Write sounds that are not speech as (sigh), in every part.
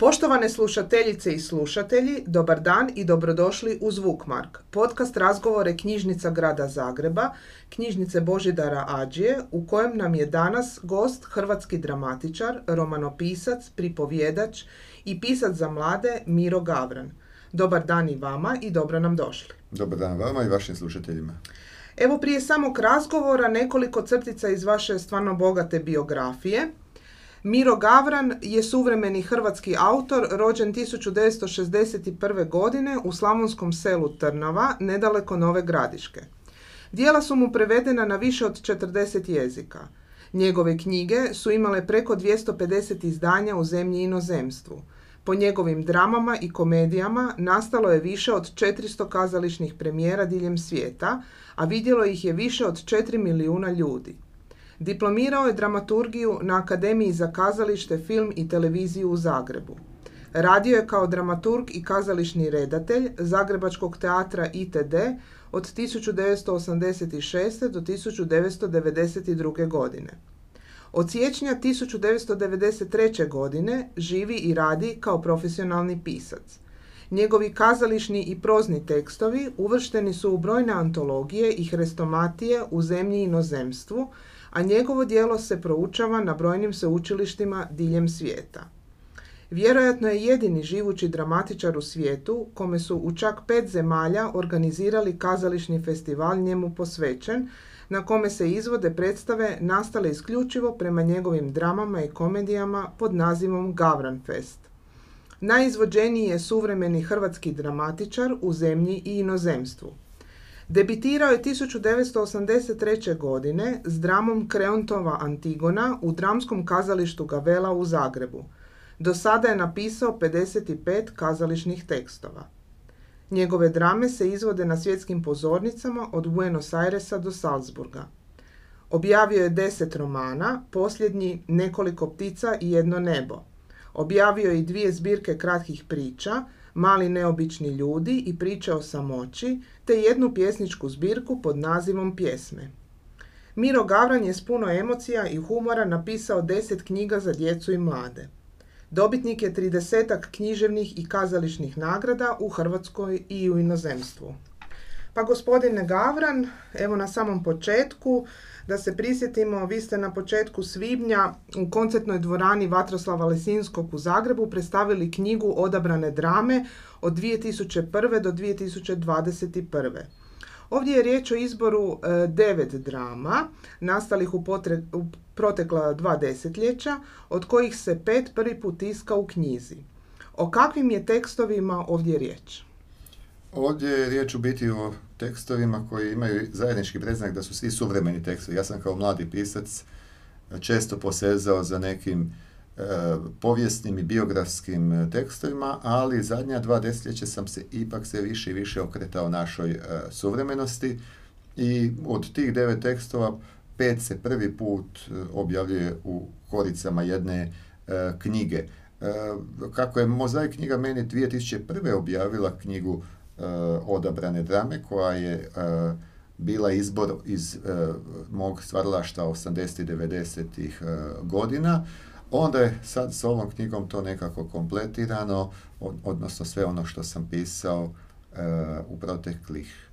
Poštovane slušateljice i slušatelji, dobar dan i dobrodošli u Zvukmark, podcast razgovore knjižnica grada Zagreba, knjižnice Božidara Ađije, u kojem nam je danas gost hrvatski dramatičar, romanopisac, pripovjedač i pisac za mlade Miro Gavran. Dobar dan i vama i dobro nam došli. Dobar dan vama i vašim slušateljima. Evo prije samog razgovora nekoliko crtica iz vaše stvarno bogate biografije. Miro Gavran je suvremeni hrvatski autor rođen 1961. godine u slavonskom selu Trnava, nedaleko Nove Gradiške. Dijela su mu prevedena na više od 40 jezika. Njegove knjige su imale preko 250 izdanja u zemlji i inozemstvu. Po njegovim dramama i komedijama nastalo je više od 400 kazališnih premijera diljem svijeta, a vidjelo ih je više od 4 milijuna ljudi. Diplomirao je dramaturgiju na Akademiji za kazalište, film i televiziju u Zagrebu. Radio je kao dramaturg i kazališni redatelj Zagrebačkog teatra ITD od 1986. do 1992. godine. Od siječnja 1993. godine živi i radi kao profesionalni pisac. Njegovi kazališni i prozni tekstovi uvršteni su u brojne antologije i hrestomatije u zemlji i inozemstvu, a njegovo djelo se proučava na brojnim sveučilištima diljem svijeta. Vjerojatno je jedini živući dramatičar u svijetu kome su u čak pet zemalja organizirali kazališni festival njemu posvećen, na kome se izvode predstave nastale isključivo prema njegovim dramama i komedijama pod nazivom Gavran Fest. Najizvođeniji je suvremeni hrvatski dramatičar u zemlji i inozemstvu. Debitirao je 1983. godine s dramom Kreontova Antigona u dramskom kazalištu Gavela u Zagrebu. Do sada je napisao 55 kazališnih tekstova. Njegove drame se izvode na svjetskim pozornicama od Buenos Airesa do Salzburga. Objavio je deset romana, posljednji Nekoliko ptica i jedno nebo. Objavio je i dvije zbirke kratkih priča, Mali neobični ljudi i priče o samoći, te jednu pjesničku zbirku pod nazivom Pjesme. Miro Gavran je s puno emocija i humora napisao deset knjiga za djecu i mlade. Dobitnik je tridesetak književnih i kazališnih nagrada u Hrvatskoj i u inozemstvu. Pa gospodine Gavran, evo na samom početku, da se prisjetimo, vi ste na početku svibnja u koncertnoj dvorani Vatroslava Lesinskog u Zagrebu predstavili knjigu Odabrane drame od 2001. do 2021. Ovdje je riječ o izboru e, devet drama, nastalih u, u protekla dva desetljeća, od kojih se pet prvi put tiska u knjizi. O kakvim je tekstovima ovdje riječ? Ovdje je riječ u biti o tekstovima koji imaju zajednički predznak da su svi suvremeni tekstovi. Ja sam kao mladi pisac često posezao za nekim e, povijesnim i biografskim tekstovima, ali zadnja dva desetljeća sam se ipak sve više i više okretao našoj e, suvremenosti i od tih devet tekstova pet se prvi put e, objavljuje u koricama jedne knjige. Kako je Mozaik knjiga meni 2001. objavila knjigu odabrane drame koja je eh, bila izbor iz eh, mog stvaralašta 80. i 90. godina. Onda je sad s ovom knjigom to nekako kompletirano, odnosno sve ono što sam pisao u proteklih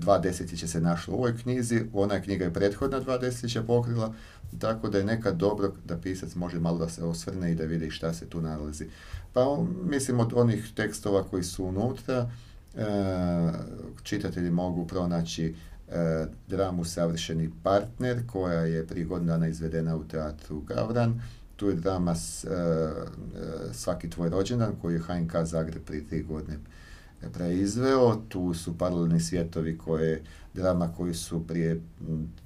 dva desetljeća se našlo u ovoj knjizi, ona knjiga je prethodna dva desetljeća pokrila, tako da je nekad dobro da pisac može malo da se osvrne i da vidi šta se tu nalazi. Pa mislim od onih tekstova koji su unutra, čitatelji mogu pronaći e, dramu Savršeni partner koja je prije godina izvedena u teatru Gavran. Tu je drama s, e, Svaki tvoj rođendan koji je HNK Zagreb prije tri godine preizveo. Tu su paralelni svjetovi koje drama koji su prije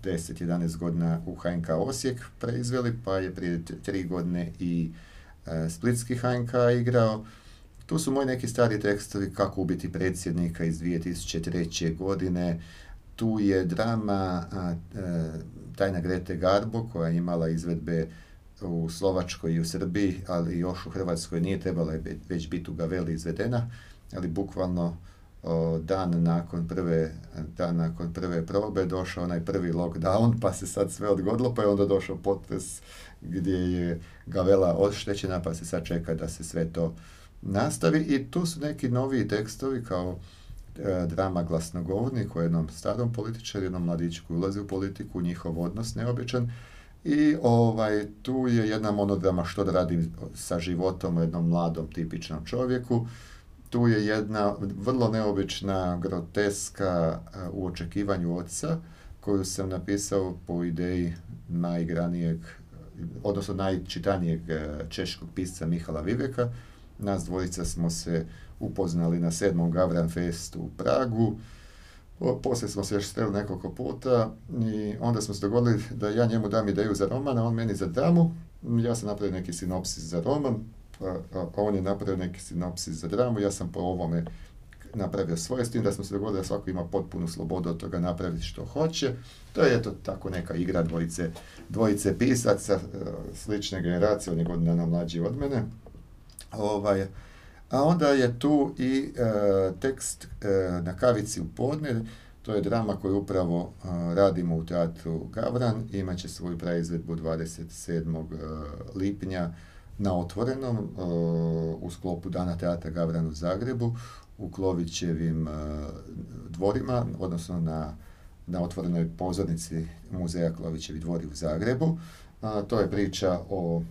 10-11 godina u HNK Osijek preizveli, pa je prije tri godine i Splitski HNK igrao. Tu su moji neki stari tekstovi kako ubiti predsjednika iz 2003. godine. Tu je drama a, e, Tajna Grete Garbo koja je imala izvedbe u Slovačkoj i u Srbiji, ali još u Hrvatskoj nije trebala već biti u Gaveli izvedena, ali bukvalno dan nakon prve dan nakon prve probe došao onaj prvi lockdown pa se sad sve odgodilo pa je onda došao potres gdje je gavela oštećena pa se sad čeka da se sve to nastavi i tu su neki noviji tekstovi kao e, drama glasnogovornik o jednom starom političaru, jednom mladiću koji ulazi u politiku, njihov odnos neobičan i ovaj, tu je jedna monodrama što da radim sa životom u jednom mladom tipičnom čovjeku. Tu je jedna vrlo neobična groteska e, u očekivanju oca koju sam napisao po ideji najigranijeg, odnosno najčitanijeg e, češkog pisca Mihala Viveka. Nas dvojica smo se upoznali na sedmom Gavran Festu u Pragu. Poslije smo se još steli nekoliko puta i onda smo se dogodili da ja njemu dam ideju za roman, a on meni za dramu. Ja sam napravio neki sinopsis za roman, a, on je napravio neki sinopsis za dramu, ja sam po ovome napravio svoje, s tim da smo se dogodili da svako ima potpunu slobodu od toga napraviti što hoće. To je eto tako neka igra dvojice, dvojice pisaca, e, slične generacije, on je godina mlađi od mene. Ovaj, a onda je tu i e, tekst e, na kavici u podne, to je drama koju upravo e, radimo u teatru Gavran, imat će svoju praizvedbu 27. lipnja na otvorenom u sklopu Dana teatra Gavran u Zagrebu u Klovićevim dvorima, odnosno na, na otvorenoj pozornici muzeja Klovićevi dvori u Zagrebu. To je priča o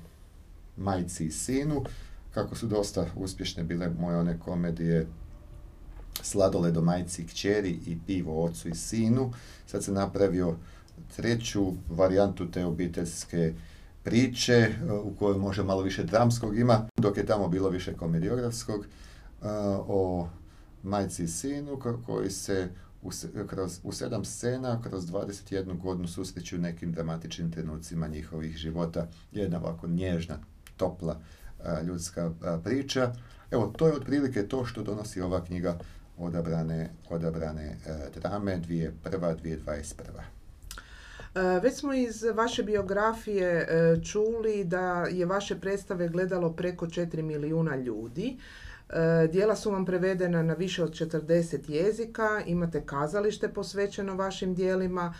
majci i sinu kako su dosta uspješne bile moje one komedije Sladole do majci kćeri i Pivo ocu i sinu. Sad se napravio treću varijantu te obiteljske priče e, u kojoj može malo više dramskog ima, dok je tamo bilo više komediografskog e, o majci i sinu koji se kroz, u sedam scena kroz 21 godinu susreću nekim dramatičnim trenucima njihovih života. Jedna ovako nježna, topla ljudska priča. Evo, to je otprilike to što donosi ova knjiga odabrane, odabrane e, drame 2001. 2021. E, već smo iz vaše biografije e, čuli da je vaše predstave gledalo preko 4 milijuna ljudi. Dijela su vam prevedena na više od 40 jezika, imate kazalište posvećeno vašim dijelima,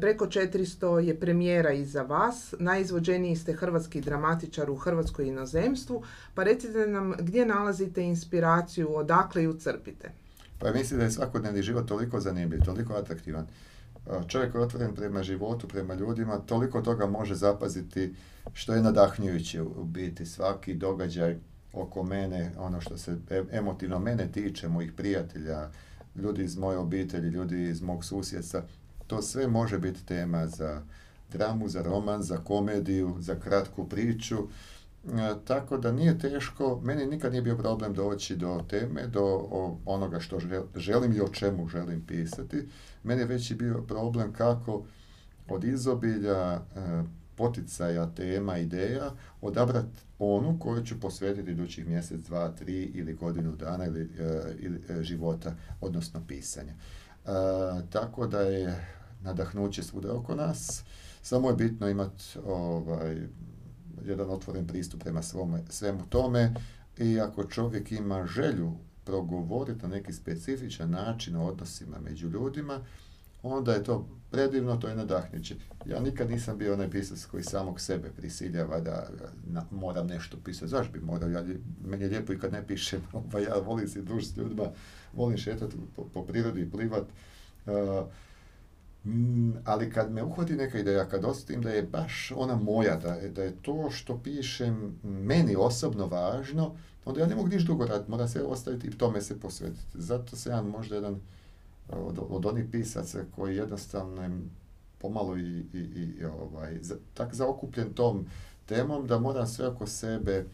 preko 400 je premijera iza vas, najizvođeniji ste hrvatski dramatičar u Hrvatskoj inozemstvu, pa recite nam gdje nalazite inspiraciju, odakle ju crpite? Pa mislim da je svakodnevni život toliko zanimljiv, toliko atraktivan. E, čovjek je otvoren prema životu, prema ljudima, toliko toga može zapaziti što je nadahnjujuće u biti. Svaki događaj oko mene, ono što se e, emotivno mene tiče, mojih prijatelja, ljudi iz moje obitelji, ljudi iz mog susjedstva, to sve može biti tema za dramu, za roman, za komediju, za kratku priču. E, tako da nije teško, meni nikad nije bio problem doći do teme, do onoga što želim i o čemu želim pisati. Meni je veći bio problem kako od izobilja e, poticaja, tema, ideja, odabrati onu koju ću posvetiti idućih mjesec, dva, tri ili godinu dana ili, e, ili života, odnosno pisanja. Tako da je nadahnuće svuda oko nas. Samo je bitno imati ovaj, jedan otvoren pristup prema svome, svemu tome i ako čovjek ima želju progovoriti na neki specifičan način o odnosima među ljudima, onda je to predivno, to je nadahnjuće. Ja nikad nisam bio onaj pisac koji samog sebe prisiljava da moram nešto pisati. Zašto bi morao? Ja, meni je lijepo i kad ne pišem. (laughs) Ovaj, ja volim se družiti s ljudima, volim šetati po, po prirodi, plivat. Mm, ali kad me uhvati neka ideja, kad osjetim da je baš ona moja, da je, da je to što pišem meni osobno važno, onda ja ne mogu niš dugo raditi, moram se ostaviti i tome se posvetiti. Zato se ja možda jedan od, od onih pisaca koji jednostavno pomalo i, i, i ovaj, za, tak zaokupljen tom temom da moram sve oko sebe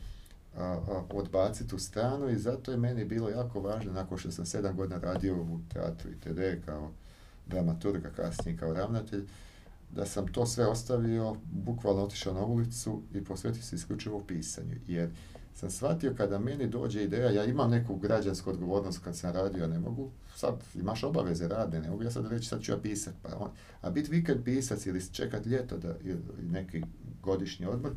odbaciti u stranu i zato je meni bilo jako važno, nakon što sam sedam godina radio u teatru itd. kao dramaturga, kasnije kao ravnatelj, da sam to sve ostavio, bukvalno otišao na ulicu i posvetio se isključivo pisanju. Jer sam shvatio kada meni dođe ideja, ja imam neku građansku odgovornost kad sam radio, ne mogu, sad imaš obaveze radne, ne mogu ja sad reći sad ću ja pisat. Pa on, a biti vikend pisac ili čekat ljeto da, ili neki godišnji odmor,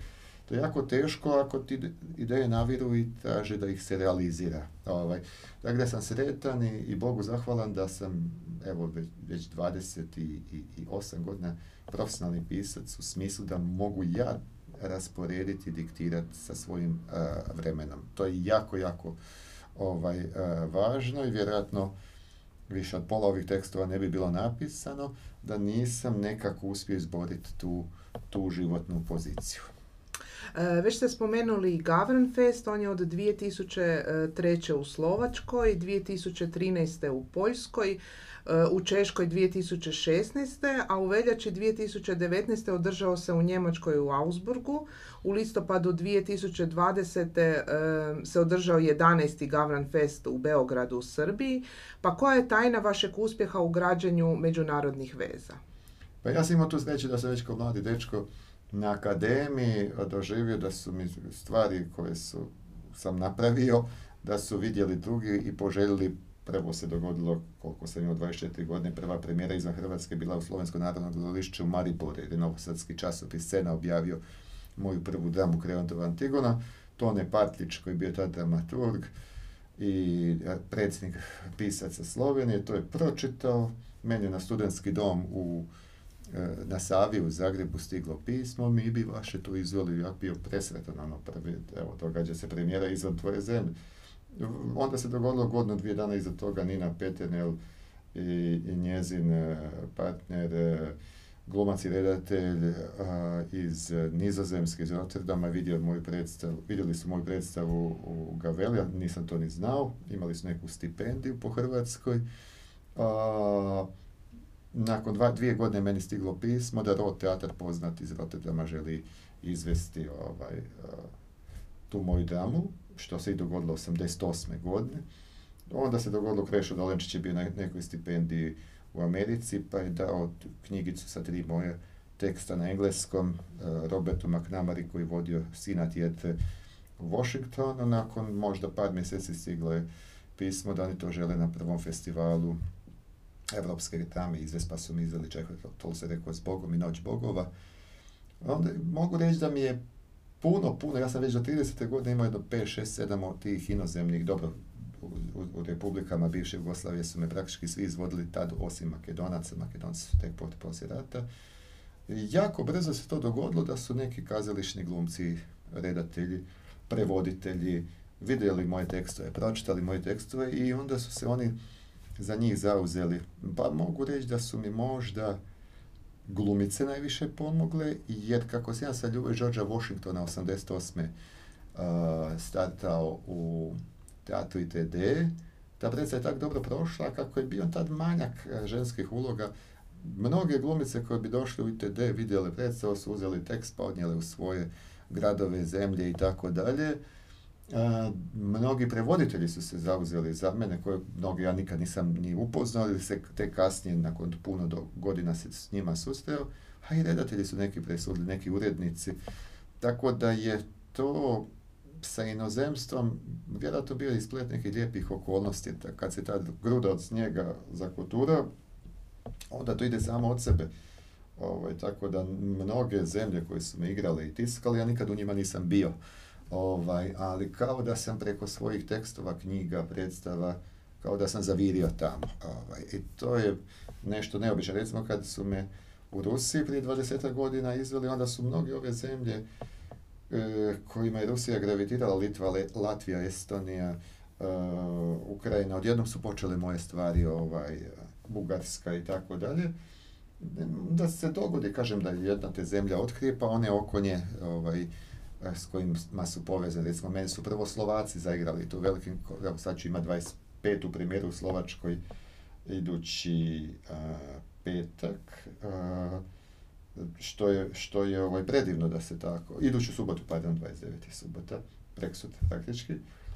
Je jako teško ako ti ideje naviru i traže da ih se realizira. Ovaj. Dakle, da sam sretan i, i Bogu zahvalan da sam evo već, već 28 godina profesionalni pisac u smislu da mogu ja rasporediti, diktirati sa svojim uh, vremenom. To je jako, jako ovaj, uh, važno i vjerojatno više od pola ovih tekstova ne bi bilo napisano da nisam nekako uspio izboriti tu, tu životnu poziciju. E, već ste spomenuli Gavran Fest, on je od 2003. u Slovačkoj, 2013. u Poljskoj, e, u Češkoj 2016. a u veljači 2019. održao se u Njemačkoj u Augsburgu. U listopadu 2020. E, se održao 11. Gavran Fest u Beogradu u Srbiji. Pa koja je tajna vašeg uspjeha u građenju međunarodnih veza? Pa ja sam imao tu sreću da sam već kao mladi dečko na akademiji doživio da su mi stvari koje su, sam napravio, da su vidjeli drugi i poželjeli prvo se dogodilo, koliko sam imao 24 godine, prva premijera izvan Hrvatske bila u Slovensko narodno gledališće u Mariboru, jer je Novosadski časopis Scena objavio moju prvu dramu Kreontova Antigona, Tone Partlić koji je bio tada dramaturg i predsjednik pisaca Slovenije, to je pročitao, meni na studentski dom u E, na Savi u Zagrebu stiglo pismo, mi bi vaše tu izveli, ja bio presretan, ono prvi, evo, događa se premijera izvan tvoje zemlje. Onda se dogodilo godinu, dvije dana iza toga Nina Peternel i, i njezin e, partner, e, glumac i redatelj iz Nizozemske, iz Rotterdama, vidio moju predstavu, vidjeli su moju predstavu u Gaveli, nisam to ni znao, imali su neku stipendiju po Hrvatskoj. A, nakon dva, dvije godine meni stiglo pismo da Rot teatar poznat iz Rotterdama želi izvesti ovaj, tu moju dramu, što se i dogodilo 88. godine. Onda se dogodilo Krešo Dolenčić je bio na nekoj stipendiji u Americi, pa je dao knjigicu sa tri moje teksta na engleskom Robertu McNamari koji vodio Sina Tjetre u Washingtonu. Nakon možda par mjeseci stiglo je pismo da oni to žele na prvom festivalu evropske reklame izvest, pa su mi izdali to se rekao s Bogom i Noć Bogova. Onda mogu reći da mi je puno, puno, ja sam već do 30. godine imao jedno 5, 6, 7 od tih inozemnih, dobro, u, republikama bivše Jugoslavije su me praktički svi izvodili tad, osim Makedonaca, Makedonci su tek poslije rata. Jako brzo se to dogodilo da su neki kazališni glumci, redatelji, prevoditelji, vidjeli moje tekstove, pročitali moje tekstove i onda su se oni za njih zauzeli. Pa mogu reći da su mi možda glumice najviše pomogle, jer kako sam ja sa Ljubav Georgea Washingtona 88. Uh, startao u teatru ITD, ta predstava je tako dobro prošla, kako je bio tad manjak ženskih uloga, mnoge glumice koje bi došle u ITD vidjele predstavu su uzeli tekst pa odnijele u svoje gradove, zemlje i tako dalje mnogi prevoditelji su se zauzeli za mene, koje mnogi ja nikad nisam ni upoznao ili se te kasnije, nakon puno do, godina se s njima susreo, a i redatelji su neki presudili, neki urednici. Tako da je to sa inozemstvom vjerojatno bio isplet nekih lijepih okolnosti. Kad se ta gruda od snijega zakotura, onda to ide samo od sebe. Ovaj, tako da mnoge zemlje koje su me igrale i tiskali, ja nikad u njima nisam bio. Ovaj, ali kao da sam preko svojih tekstova, knjiga, predstava, kao da sam zavirio tamo. Ovaj, I to je nešto neobično. Recimo kad su me u Rusiji prije 20 godina izveli, onda su mnoge ove zemlje e, kojima je Rusija gravitirala, Litva, Latvija, Estonija, e, Ukrajina, odjednom su počele moje stvari, ovaj, Bugarska i tako dalje. Da se dogodi, kažem da jedna te zemlja otkrije, pa one oko nje ovaj, s kojima su povezani. Recimo, meni su prvo Slovaci zaigrali tu velikim, evo sad ću ima 25. primjeru u Slovačkoj idući a, petak, a, što je, što je ovaj, predivno da se tako, iduću subotu, pardon, 29. subota, preksut praktički,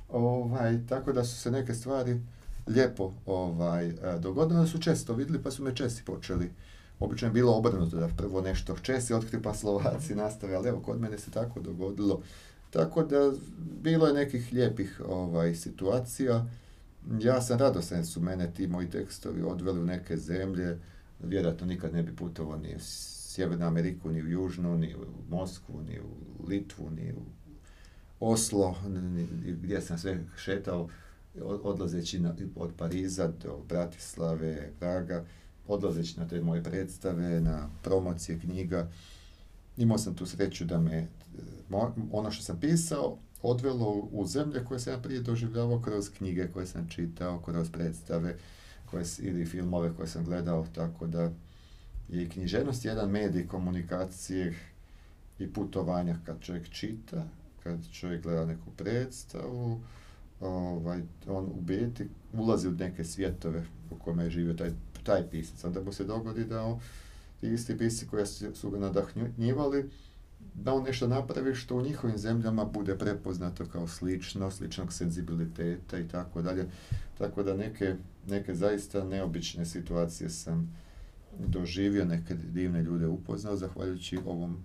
ovaj, tako da su se neke stvari lijepo ovaj, dogodile, su često vidjeli, pa su me česti počeli Obično je bilo obrnuto da prvo nešto Česi otkri pa Slovaci nastave, ali evo kod mene se tako dogodilo. Tako da bilo je nekih lijepih ovaj, situacija. Ja sam radostan su mene ti moji tekstovi odveli u neke zemlje, vjerojatno nikad ne bi putovao ni u Sjevernu Ameriku, ni u Južnu, ni u Moskvu, ni u Litvu, ni u Oslo, gdje sam sve šetao, odlazeći na, od Pariza do Bratislave, Praga, odlazeći na te moje predstave, na promocije knjiga. Imao sam tu sreću da me ono što sam pisao odvelo u zemlje koje sam ja prije doživljavao kroz knjige koje sam čitao, kroz predstave koje, ili filmove koje sam gledao, tako da je i književnost jedan medij komunikacije i putovanja kad čovjek čita, kad čovjek gleda neku predstavu, ovaj, on u biti ulazi u neke svjetove u kojima je živio taj, taj pisac. Onda mu se dogodi da on, ti isti pisci koji su ga nadahnjivali, da on nešto napravi što u njihovim zemljama bude prepoznato kao slično, sličnog senzibiliteta i tako dalje. Tako da neke, neke zaista neobične situacije sam doživio, neke divne ljude upoznao zahvaljujući ovom,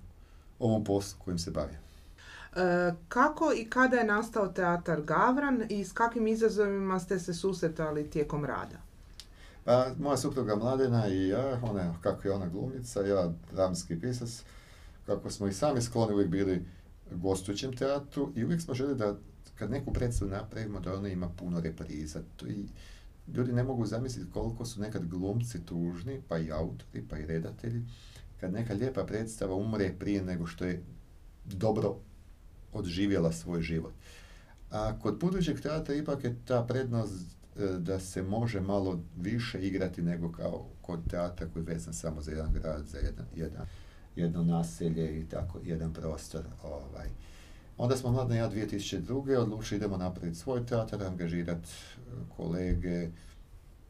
ovom poslu kojim se bavim. E, kako i kada je nastao teatar Gavran i s kakvim izazovima ste se susretali tijekom rada? Pa, moja supruga Mladena i ja, ona, kako je ona glumica, ja dramski pisac, kako smo i sami skloni uvijek bili gostujućem teatru i uvijek smo želi da kad neku predstavu napravimo da ona ima puno repriza. To i ljudi ne mogu zamisliti koliko su nekad glumci tužni, pa i autori, pa i redatelji, kad neka lijepa predstava umre prije nego što je dobro odživjela svoj život. A kod budućeg teatra ipak je ta prednost da se može malo više igrati nego kao kod teatra koji je vezan samo za jedan grad, za jedan, jedan jedno naselje i tako, jedan prostor. Ovaj. Onda smo mladne ja 2002. odlučili idemo napraviti svoj teatar, angažirati e, kolege,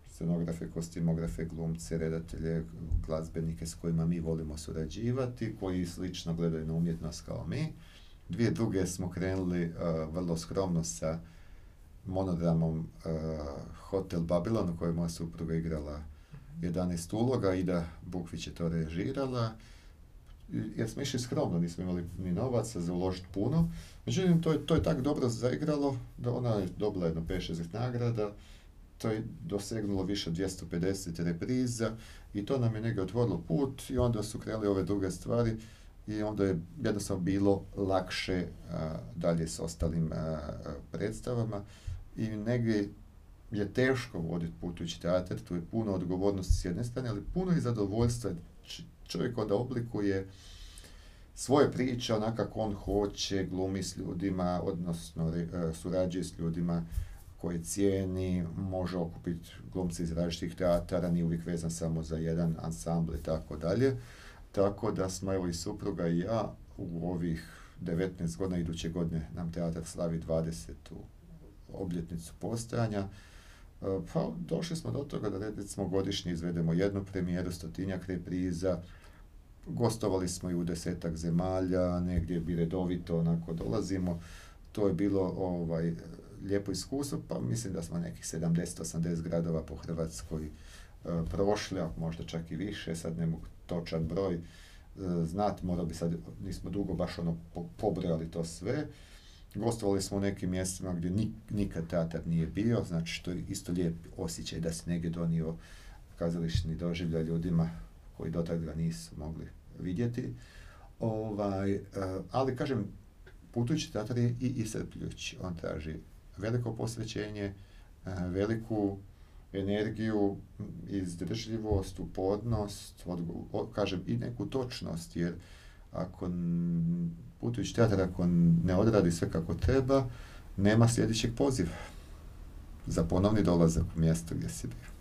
scenografe, kostimografe, glumce, redatelje, glazbenike s kojima mi volimo surađivati, koji slično gledaju na umjetnost kao mi. Dvije druge smo krenuli uh, vrlo skromno sa monodramom uh, Hotel Babylon u kojoj moja supruga igrala 11 uloga, Ida Bukvić je to režirala. Jer smo išli skromno, nismo imali ni novaca za uložiti puno. Međutim, to je, to je tako dobro zaigralo da ona je dobila jedno 5-6 nagrada, to je dosegnulo više od 250 repriza i to nam je negdje otvorilo put i onda su krenuli ove druge stvari i onda je jednostavno bilo lakše dalje s ostalim predstavama i negdje je teško voditi putujući teatar, tu je puno odgovornosti s jedne strane, ali puno i zadovoljstva čovjek onda oblikuje svoje priče onako kako on hoće, glumi s ljudima, odnosno e, surađuje s ljudima koje cijeni, može okupiti glumci iz različitih teatara, nije uvijek vezan samo za jedan ansambl i tako dalje. Tako da smo evo i supruga i ja u ovih 19 godina, iduće godine nam teatar slavi 20. obljetnicu postojanja. E, pa došli smo do toga da recimo godišnje izvedemo jednu premijeru, stotinjak repriza, gostovali smo i u desetak zemalja, negdje bi redovito onako dolazimo. To je bilo ovaj, lijepo iskustvo, pa mislim da smo nekih 70-80 gradova po Hrvatskoj e, prošli, a možda čak i više, sad ne mogu točan broj e, znati, morao bi sad, nismo dugo baš ono pobrojali to sve. Gostovali smo u nekim mjestima gdje nikad teatar nije bio, znači što je isto lijep osjećaj da se negdje donio kazališni doživljaj ljudima koji do ga nisu mogli vidjeti. Ovaj, eh, ali kažem, putujući teatar je i iscrpljujući. On traži veliko posvećenje, eh, veliku energiju, izdržljivost, upodnost, kažem i neku točnost, jer ako putujući teatar, ako ne odradi sve kako treba, nema sljedećeg poziva za ponovni dolazak u mjesto gdje si bio.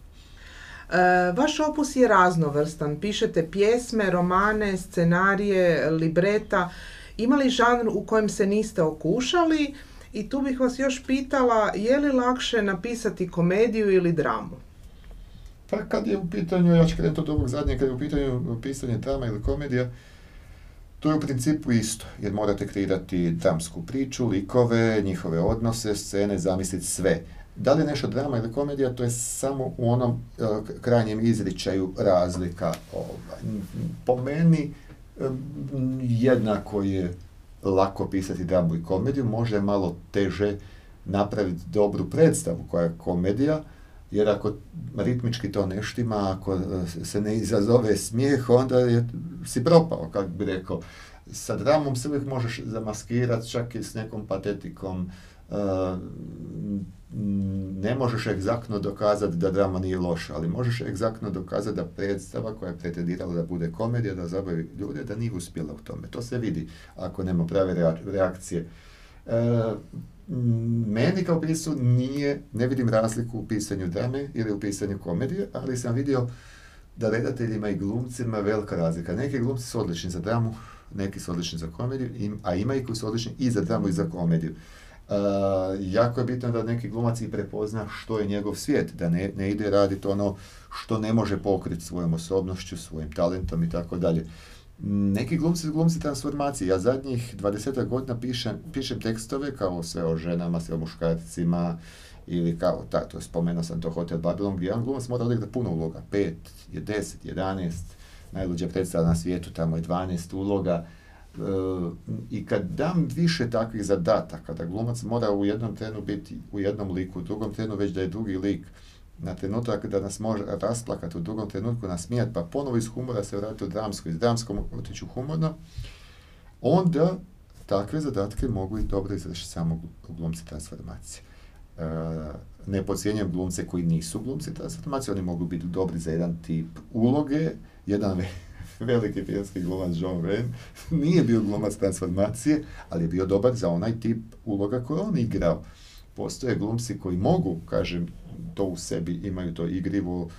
E, vaš opus je raznovrstan, pišete pjesme, romane, scenarije, libreta. Ima li žanr u kojem se niste okušali? I tu bih vas još pitala, je li lakše napisati komediju ili dramu? Pa kad je u pitanju, ja ću krenuti od ovog zadnjeg, kad je u pitanju pisanje drama ili komedija, to je u principu isto, jer morate kreirati dramsku priču, likove, njihove odnose, scene, zamisliti sve. Da li je nešto drama ili komedija, to je samo u onom uh, krajnjem izričaju razlika. Ovaj. Po meni jednako je lako pisati dramu i komediju, može malo teže napraviti dobru predstavu koja je komedija, jer ako ritmički to ne štima, ako e, se ne izazove smijeh, onda je, si propao, kako bi rekao. Sa dramom se uvijek možeš zamaskirati, čak i s nekom patetikom. E, ne možeš egzaktno dokazati da drama nije loša, ali možeš egzaktno dokazati da predstava koja je pretendirala da bude komedija, da zabavi ljude, da nije uspjela u tome. To se vidi ako nema prave reakcije. E, meni kao pisu nije, ne vidim razliku u pisanju drame ili u pisanju komedije, ali sam vidio da redateljima i glumcima velika razlika. Neki glumci su odlični za dramu, neki su odlični za komediju, a ima i koji su odlični i za dramu i za komediju. Uh, jako je bitno da neki glumac i prepozna što je njegov svijet, da ne, ne ide raditi ono što ne može pokriti svojom osobnošću, svojim talentom i tako dalje. Neki glumci glumci transformacije. Ja zadnjih 20 godina pišem, pišem tekstove kao sve o ženama, sve o muškarcima, ili kao, ta, to spomenuo sam to Hotel Babylon, gdje jedan glumac mora odigrati puno uloga, 5, 10, 11, najluđa predstava na svijetu, tamo je 12 uloga, e, i kad dam više takvih zadataka, da glumac mora u jednom trenu biti u jednom liku, u drugom trenu već da je drugi lik, na trenutak da nas može rasplakati, u drugom trenutku nasmijati, pa ponovo iz humora se vratiti u dramsko, iz dramskog otići u humorno, onda takve zadatke mogu i dobro izvršiti samo glumci transformacije. E, ne podcjenjujem glumce koji nisu glumci transformacije, oni mogu biti dobri za jedan tip uloge, jedan (laughs) veliki filmski glumac John Wayne (laughs) nije bio glumac transformacije, ali je bio dobar za onaj tip uloga koju on igrao. Postoje glumci koji mogu, kažem, to u sebi imaju to igrivo,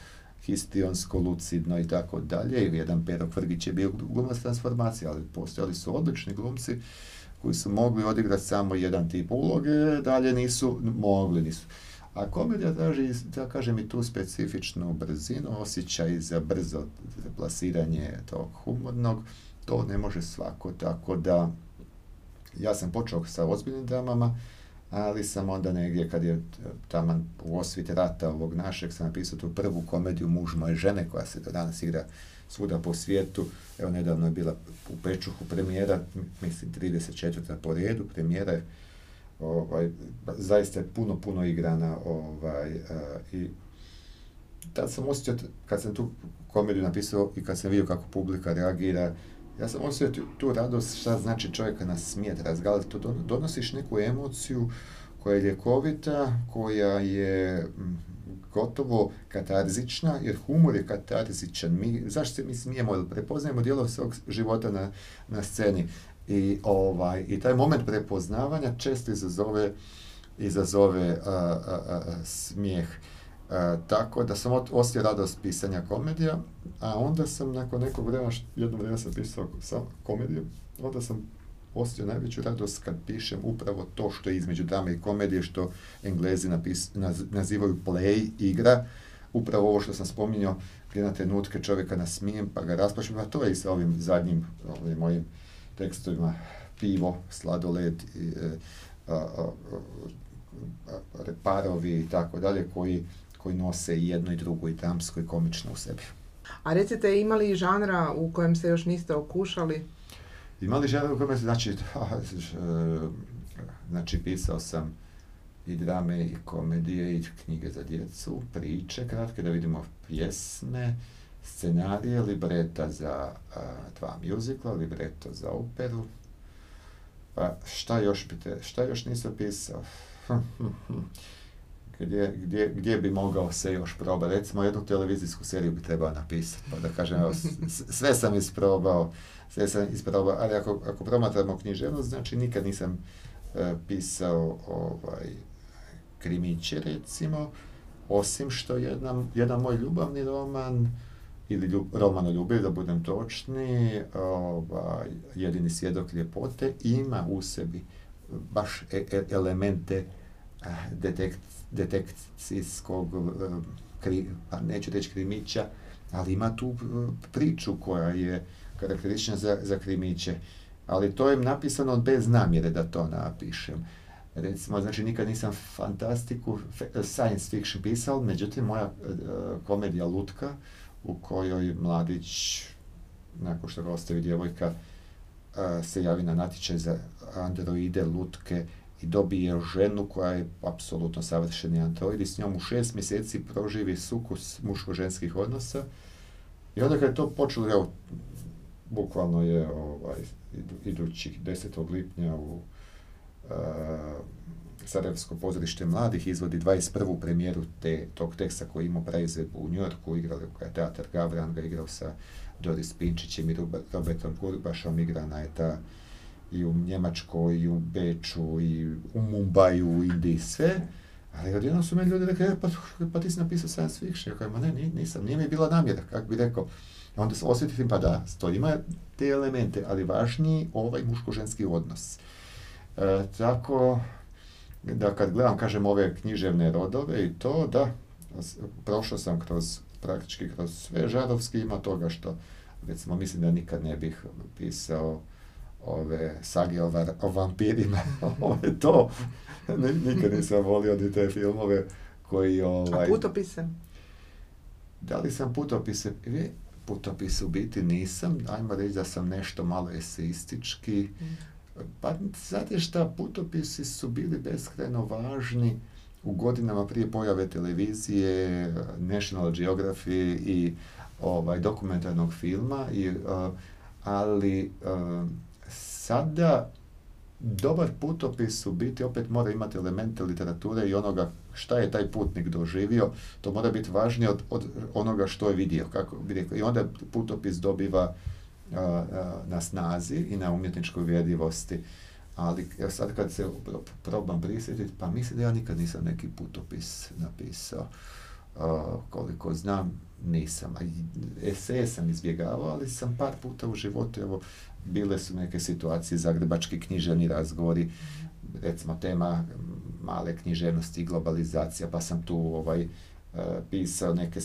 histionsko, lucidno i tako dalje. Ili jedan Pero Kvrgić je bio glumac transformacije, ali postojali su odlični glumci koji su mogli odigrati samo jedan tip uloge, dalje nisu mogli, nisu. A komedija traži, da kažem, i tu specifičnu brzinu, osjećaj za brzo plasiranje tog humornog, to ne može svako, tako da ja sam počeo sa ozbiljnim dramama, ali sam onda negdje kad je taman u osvit rata ovog našeg sam napisao tu prvu komediju Muž moje žene koja se do danas igra svuda po svijetu. Evo nedavno je bila u Pečuhu premijera, mislim 34. po redu premijera je ovaj, zaista je puno, puno igrana ovaj, i tad sam osjećao, kad sam tu komediju napisao i kad sam vidio kako publika reagira, ja sam osjetio tu radost šta znači čovjeka nas smijet razgaliti, to donosiš neku emociju koja je ljekovita, koja je gotovo katarzična, jer humor je katarzičan. Mi, zašto se mi smijemo? Jer prepoznajemo dijelo svog života na, na sceni. I, ovaj, I taj moment prepoznavanja često izazove, izazove smijeh. E, tako da sam osjetio radost pisanja komedija, a onda sam nakon nekog vremena, jedno vrijeme sam pisao sam komediju, onda sam osjetio najveću radost kad pišem upravo to što je između drame i komedije, što englezi napis, nazivaju play, igra, upravo ovo što sam spominjao, gdje na trenutke čovjeka nasmijem pa ga raspašem, a to je i sa ovim zadnjim ovim mojim tekstovima, pivo, sladoled, i, e, a, a, a, i tako dalje, koji koji nose i jedno i drugo i dramsko i komično u sebi. A recite, imali i žanra u kojem se još niste okušali? Imali žanra u kojem se, znači, (laughs) znači pisao sam i drame i komedije i knjige za djecu, priče kratke, da vidimo pjesme, scenarije, libreta za a, dva mjuzikla, libreto za operu. Pa šta još, bite, šta još nisam pisao? (laughs) (laughs) gdje, gdje, gdje bi mogao se još probati. Recimo jednu televizijsku seriju bi trebao napisati, pa da kažem, evo, sve sam isprobao, sve sam isprobao, ali ako, ako promatramo književnost, znači nikad nisam e, pisao ovaj, krimiće, recimo, osim što jedan, jedan moj ljubavni roman, ili ljub, roman o ljubavi, da budem točni, ovaj, jedini svjedok ljepote, ima u sebi baš e, e, elemente detekt, detekcijskog, e, kri, pa neću reći krimića, ali ima tu e, priču koja je karakteristična za, za krimiće. Ali to je napisano bez namjere da to napišem. Recimo, znači nikad nisam fantastiku, science fiction pisao, međutim moja komedija Lutka, u kojoj mladić, nakon što ga ostavi djevojka, se javi na natječaj za androide, lutke i dobije ženu koja je apsolutno savršeni android i s njom u šest mjeseci proživi sukus muško-ženskih odnosa. I onda kad je to počelo, evo, bukvalno je ovaj, idućih 10. lipnja u uh, Sarajevsko pozorište mladih izvodi 21. premijeru te, tog teksta koji imao preizvedbu u Njorku, igrali u teatar Gavran, ga igrao sa Doris Pinčićem i Robertom Kurbašom, igrana je ta i u Njemačkoj, i u Beču, i u Mumbaju, u Indiji, sve. Ali odjednom su meni ljudi rekli, e, pa, pa ti si napisao science fiction. Ja kažem, ne, nisam, nije mi bila namjera, kako bi rekao. Onda se osjetim, pa da, to ima te elemente, ali važniji ovaj muško-ženski odnos. E, tako, da kad gledam, kažem, ove književne rodove i to, da, prošao sam kroz, praktički kroz sve žarovski, ima toga što, recimo, mislim da nikad ne bih pisao ove sage o, o vampirima, (laughs) ove to, nikad nisam volio ni te filmove koji ovaj... A putopise? Da li sam putopise? Putopis u biti nisam, ajmo reći da sam nešto malo eseistički, mm. pa znate šta, putopisi su bili beskrajno važni u godinama prije pojave televizije, National Geography i ovaj, dokumentarnog filma, i, uh, ali uh, sada dobar putopis u biti opet mora imati elemente literature i onoga šta je taj putnik doživio, to mora biti važnije od, od onoga što je vidio. Kako. I onda putopis dobiva na snazi i na umjetničkoj uvjerljivosti. Ali sad kad se probam prisjetiti, pa mislim da ja nikad nisam neki putopis napisao. koliko znam, nisam. Eseje sam izbjegavao, ali sam par puta u životu, evo, bile su neke situacije, zagrebački književni razgovori, recimo tema male književnosti i globalizacija, pa sam tu ovaj, e, pisao, neke,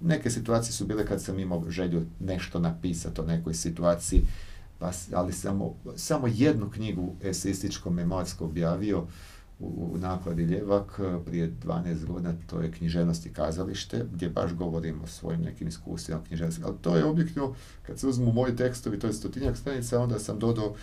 neke situacije su bile kad sam imao želju nešto napisati o nekoj situaciji, pa, ali samo, samo jednu knjigu eseističko-memoarsko objavio, u nakladi Ljevak e, prije 12 godina, to je književnost i kazalište, gdje baš govorim o svojim nekim iskustvima književnosti. Ali to je objektivno, kad se uzmu moji tekstovi, to je stotinjak stranica, onda sam dodao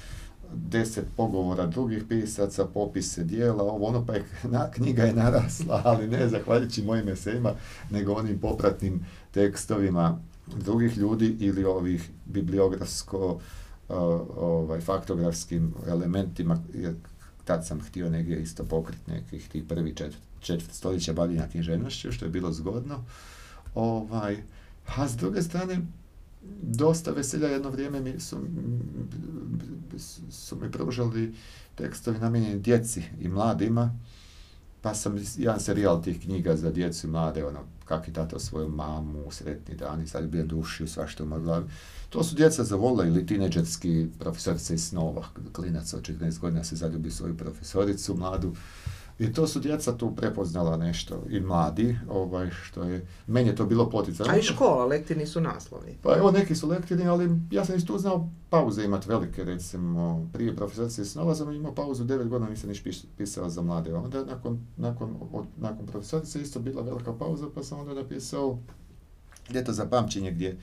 deset pogovora drugih pisaca, popise dijela, ovo ono pa je, (laughs) knjiga je narasla, ali ne zahvaljujući mojim esejima, nego onim popratnim tekstovima drugih ljudi ili ovih bibliografsko ovaj, faktografskim elementima, tad sam htio negdje isto pokriti nekih tih prvi četvrt, četvrt stoljeća bavljenja književnošću, što je bilo zgodno. Ovaj, a s druge strane, dosta veselja jedno vrijeme mi su, su mi pružali tekstovi namijenjeni djeci i mladima, pa sam jedan serijal tih knjiga za djecu i mlade, ono, kak je tato svoju mamu, sretni dan i sad bi duši, svašta u glavi. To su djeca zavola ili tineđerski profesorice iz snova, klinac od 14 godina se zaljubi svoju profesoricu mladu. I to su djeca tu prepoznala nešto i mladi, ovaj, što je, meni je to bilo poticajno. A i škola, lektini su naslovi. Pa evo, neki su lektini, ali ja sam isto znao pauze imati velike, recimo, prije profesorice iz snova sam imao pauzu 9 godina, nisam niš pisao za mlade. Onda nakon, nakon, od, nakon profesorice isto bila velika pauza, pa sam onda napisao ljeto za pamćenje gdje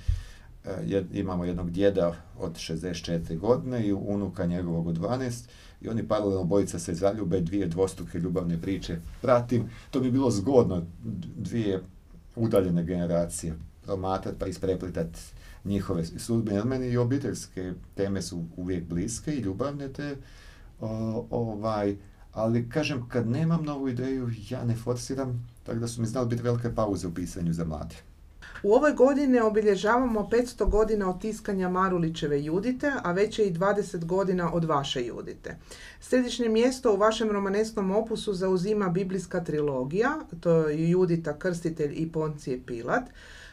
Eh, imamo jednog djeda od 64 godine i unuka njegovog od 12 i oni paralelno bojica se zaljube, dvije dvostruke ljubavne priče pratim. To bi bilo zgodno, dvije udaljene generacije promatrat pa ispreplitat njihove sudbine. Meni i obiteljske teme su uvijek bliske i ljubavne te, ovaj, ali kažem, kad nemam novu ideju, ja ne forsiram, tako da su mi znali biti velike pauze u pisanju za mlade. U ovoj godini obilježavamo 500 godina od tiskanja Marulićeve Judite, a već je i 20 godina od vaše Judite. Središnje mjesto u vašem romanesnom opusu zauzima biblijska trilogija, to je Judita, Krstitelj i Poncije Pilat.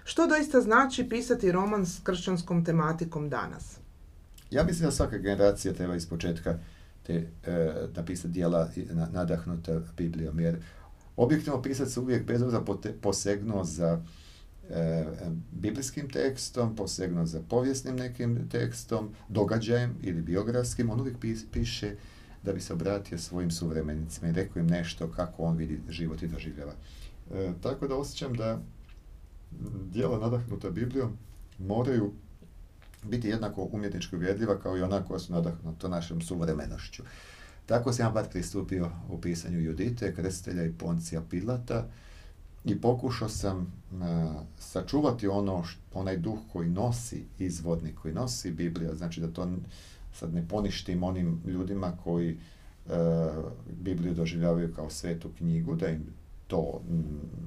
Što doista znači pisati roman s kršćanskom tematikom danas? Ja mislim da svaka generacija treba iz početka te, e, napisati dijela nadahnuta Biblijom, jer objektivno pisat se uvijek bez obzira posegnuo za E, biblijskim tekstom, posegnuo za povijesnim nekim tekstom, događajem ili biografskim, on uvijek piše da bi se obratio svojim suvremenicima i rekao im nešto kako on vidi život i doživljava. E, tako da osjećam da dijela nadahnuta Biblijom moraju biti jednako umjetnički uvjedljiva kao i ona koja su nadahnuta našom suvremenošću. Tako sam ja bar pristupio u pisanju Judite, Krestelja i Poncija Pilata i pokušao sam sačuvati ono, onaj duh koji nosi izvodnik, koji nosi Biblija, znači da to sad ne poništim onim ljudima koji uh, Bibliju doživljavaju kao svetu knjigu, da im to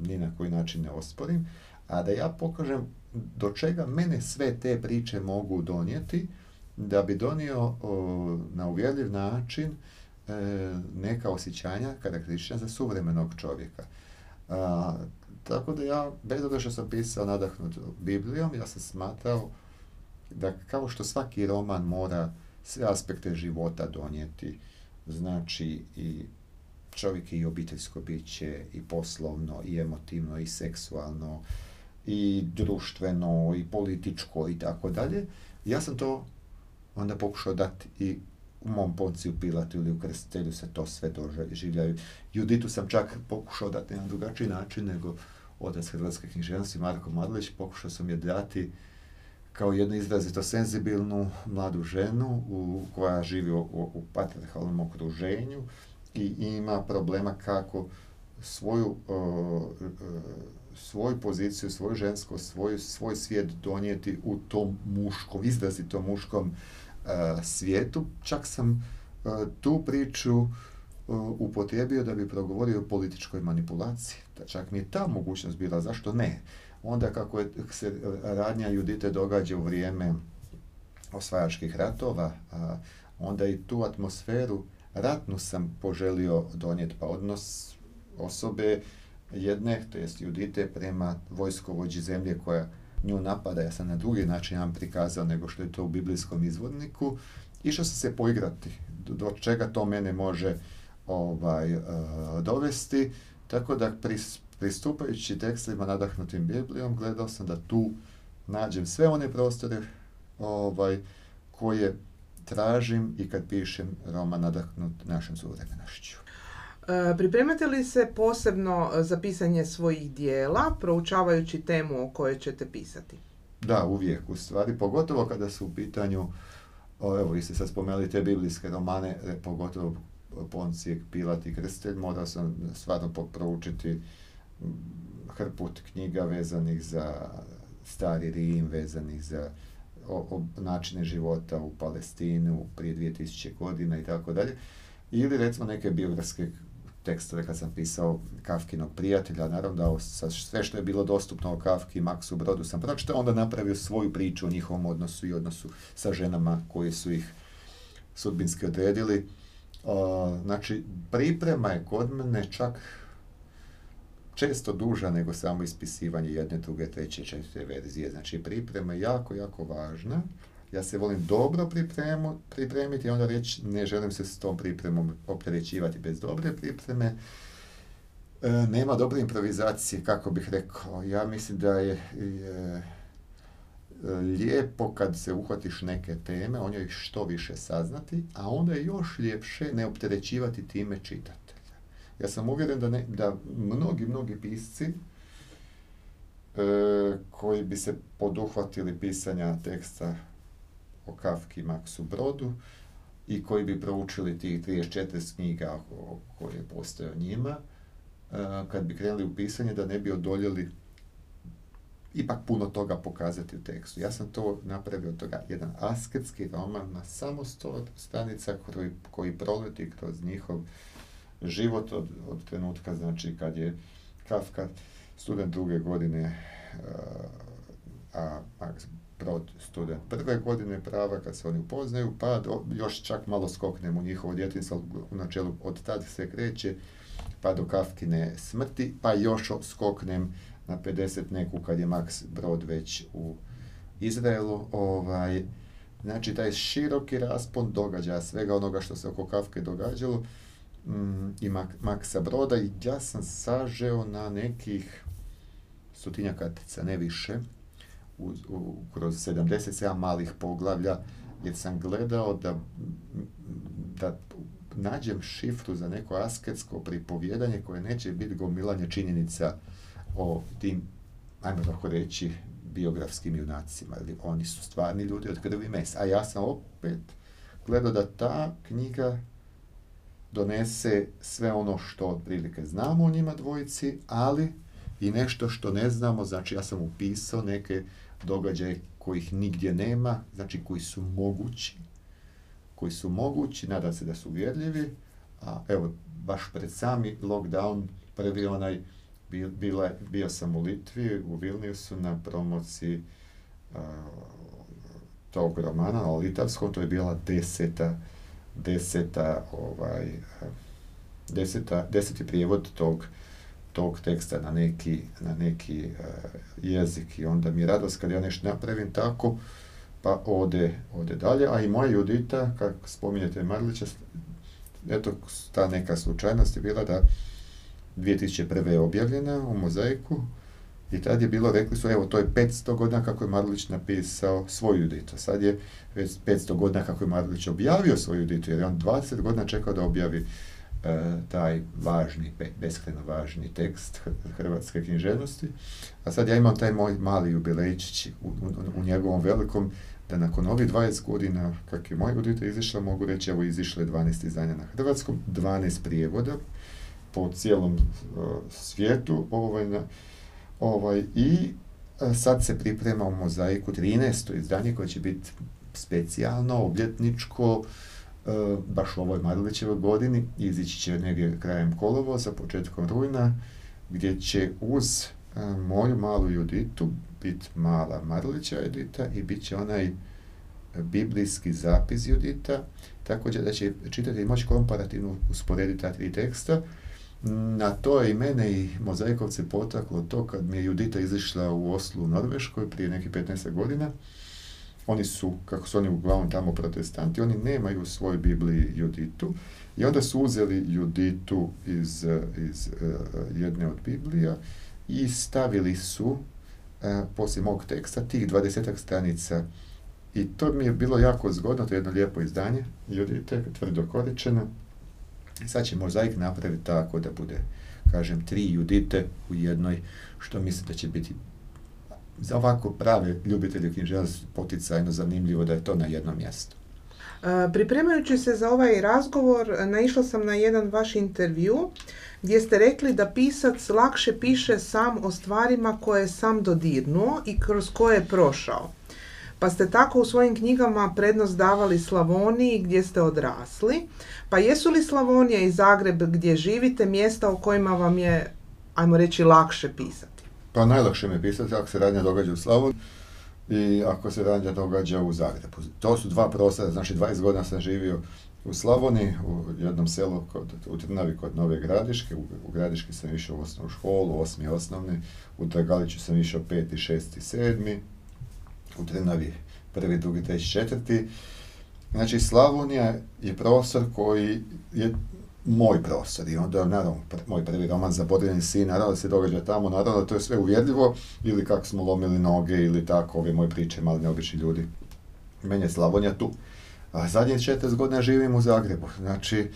ni na koji način ne osporim, a da ja pokažem do čega mene sve te priče mogu donijeti, da bi donio na uvjerljiv način e, neka osjećanja karakteristična za suvremenog čovjeka. A, tako da ja, bez obzira što sam pisao nadahnut Biblijom, ja sam smatrao da kao što svaki roman mora sve aspekte života donijeti, znači i čovjek i obiteljsko biće, i poslovno, i emotivno, i seksualno, i društveno, i političko, i tako dalje. Ja sam to onda pokušao dati i u mom Ponciju Pilatu ili u Krstelju se to sve doživljaju. Juditu sam čak pokušao dati na drugačiji način nego otac Hrvatske književnosti Marko Madlić. Pokušao sam je dati kao jednu izrazito senzibilnu mladu ženu u, koja živi u, u patriarchalnom okruženju i ima problema kako svoju, svoju poziciju, svoju žensko, svoj, svoj svijet donijeti u tom muškom, izrazito muškom svijetu. Čak sam tu priču upotrijebio da bi progovorio o političkoj manipulaciji. Da čak mi je ta mogućnost bila, zašto ne? Onda kako se radnja Judite događa u vrijeme osvajačkih ratova, a, onda i tu atmosferu ratnu sam poželio donijeti, pa odnos osobe jedne, to jest Judite, prema vojskovođi zemlje koja nju napada, ja sam na drugi način vam prikazao nego što je to u biblijskom izvodniku, išao sam se poigrati do čega to mene može ovaj, uh, dovesti, tako da pris, pristupajući tekstovima nadahnutim Biblijom, gledao sam da tu nađem sve one prostore ovaj, koje tražim i kad pišem roman nadahnut našem suvremenošću. E, pripremate li se posebno za pisanje svojih dijela, proučavajući temu o kojoj ćete pisati? Da, uvijek u stvari, pogotovo kada su u pitanju, evo vi ste sad spomenuli te biblijske romane, e, pogotovo Poncijek, Pilat i Krstelj, morao sam stvarno proučiti hrput knjiga vezanih za stari Rim, vezanih za o, o načine života u Palestinu prije 2000 godina i tako dalje. Ili recimo neke biografske tekstove kad sam pisao Kafkinog prijatelja, naravno da sa sve što je bilo dostupno o Kafki i Maksu Brodu sam pročitao, onda napravio svoju priču o njihovom odnosu i odnosu sa ženama koje su ih sudbinski odredili. Znači, priprema je kod mene čak često duža nego samo ispisivanje jedne, druge, treće, četvrte verzije. Znači, priprema je jako, jako važna. Ja se volim dobro pripremu, pripremiti i onda reći ne želim se s tom pripremom opterećivati bez dobre pripreme. E, nema dobre improvizacije, kako bih rekao. Ja mislim da je, je lijepo kad se uhvatiš neke teme, o njoj što više saznati, a onda je još ljepše ne opterećivati time čitatelja. Ja sam uvjeren da, ne, da mnogi, mnogi pisci e, koji bi se poduhvatili pisanja teksta o Kafki i Maksu Brodu i koji bi proučili tih 34 knjiga koje postoje o njima, e, kad bi krenuli u pisanje, da ne bi odoljeli ipak puno toga pokazati u tekstu. Ja sam to napravio toga jedan asketski roman na samo sto stranica koji, koji proleti kroz njihov život od, od trenutka, znači kad je Kafka student druge godine, a Max Brod student prve godine prava, kad se oni upoznaju, pa još čak malo skoknemo u njihovo djetinstvo, u načelu od tad se kreće, pa do Kafkine smrti, pa još skoknem na 50 neku kad je Max Brod već u Izraelu. Ovaj, znači, taj široki raspon događaja, svega onoga što se oko Kafke događalo mm, i Mak, Maksa Broda i ja sam sažeo na nekih stotinja kartica, ne više, u, u, kroz 77 malih poglavlja, jer sam gledao da, da nađem šifru za neko asketsko pripovjedanje koje neće biti gomilanje činjenica o tim, ajmo tako reći, biografskim junacima, ili oni su stvarni ljudi od krvi mesa. A ja sam opet gledao da ta knjiga donese sve ono što otprilike znamo o njima dvojici, ali i nešto što ne znamo, znači ja sam upisao neke događaje kojih nigdje nema, znači koji su mogući, koji su mogući, nadam se da su uvjerljivi, a evo, baš pred sami lockdown, prvi onaj, bila, bio sam u Litvi, u Vilniusu na promociji tog romana na litavskom, to je bila deseta, deseta, ovaj, deseta, deseti prijevod tog, tog teksta na neki, na neki jezik i onda mi je radost kad ja nešto napravim tako, pa ode, ode dalje, a i moja Judita, kako spominjete Marlića, eto, ta neka slučajnost je bila da 2001. je objavljena u mozaiku i tad je bilo, rekli su, evo, to je 500 godina kako je Marlić napisao svoju Juditu. Sad je već 500 godina kako je Marlić objavio svoju Juditu, jer je on 20 godina čekao da objavi taj važni, beskreno važni tekst hrvatske književnosti. A sad ja imam taj moj mali jubilejčić u, u, u njegovom velikom da nakon ovih 20 godina, kak je moja godina izišla, mogu reći, evo izišle 12 izdanja na hrvatskom, 12 prijevoda po cijelom uh, svijetu, ovaj, ovaj, i sad se priprema u mozaiku 13. izdanje koje će biti specijalno, obljetničko, baš u ovoj Marlićevoj godini, izići će negdje krajem kolovoza, početkom rujna, gdje će uz moju malu Juditu biti mala Marlića Judita i bit će onaj biblijski zapis Judita, tako da će čitati moći komparativno usporediti ta tri teksta. Na to je i mene i mozaikovce potaklo to kad mi je Judita izišla u Oslu u Norveškoj prije nekih 15 godina. Oni su, kako su oni uglavnom tamo protestanti, oni nemaju u svojoj Bibliji Juditu i onda su uzeli Juditu iz, iz uh, jedne od Biblija i stavili su e, poslije mog teksta tih dvadesetak stranica i to mi je bilo jako zgodno, to je jedno lijepo izdanje, vidite, tvrdo koričeno. Sad će mozaik napraviti tako da bude, kažem, tri judite u jednoj, što mislim da će biti za ovako prave ljubitelje književnosti poticajno zanimljivo da je to na jednom mjestu. Pripremajući se za ovaj razgovor, naišla sam na jedan vaš intervju gdje ste rekli da pisac lakše piše sam o stvarima koje je sam dodirnuo i kroz koje je prošao. Pa ste tako u svojim knjigama prednost davali Slavoniji gdje ste odrasli. Pa jesu li Slavonija i Zagreb gdje živite mjesta u kojima vam je, ajmo reći, lakše pisati? Pa najlakše mi je pisati ako se radnja događa u Slavoniji i ako se radnja događa u Zagrebu. To su dva prostora, znači 20 godina sam živio u Slavoniji, u jednom selu kod, u Trnavi kod Nove Gradiške, u, u Gradiški sam išao u osnovnu školu, osmi osnovni, u Dragaliću sam išao peti, šesti, sedmi, u Trnavi prvi, drugi, treći, četvrti. Znači Slavonija je prostor koji je moj prostor i onda naravno moj prvi roman Zaboravljeni sin, naravno da se događa tamo, naravno da to je sve uvjerljivo ili kako smo lomili noge ili tako, ove moje priče, mali neobični ljudi. Meni je Slavonija tu. A zadnjih 40 godina živim u Zagrebu. Znači,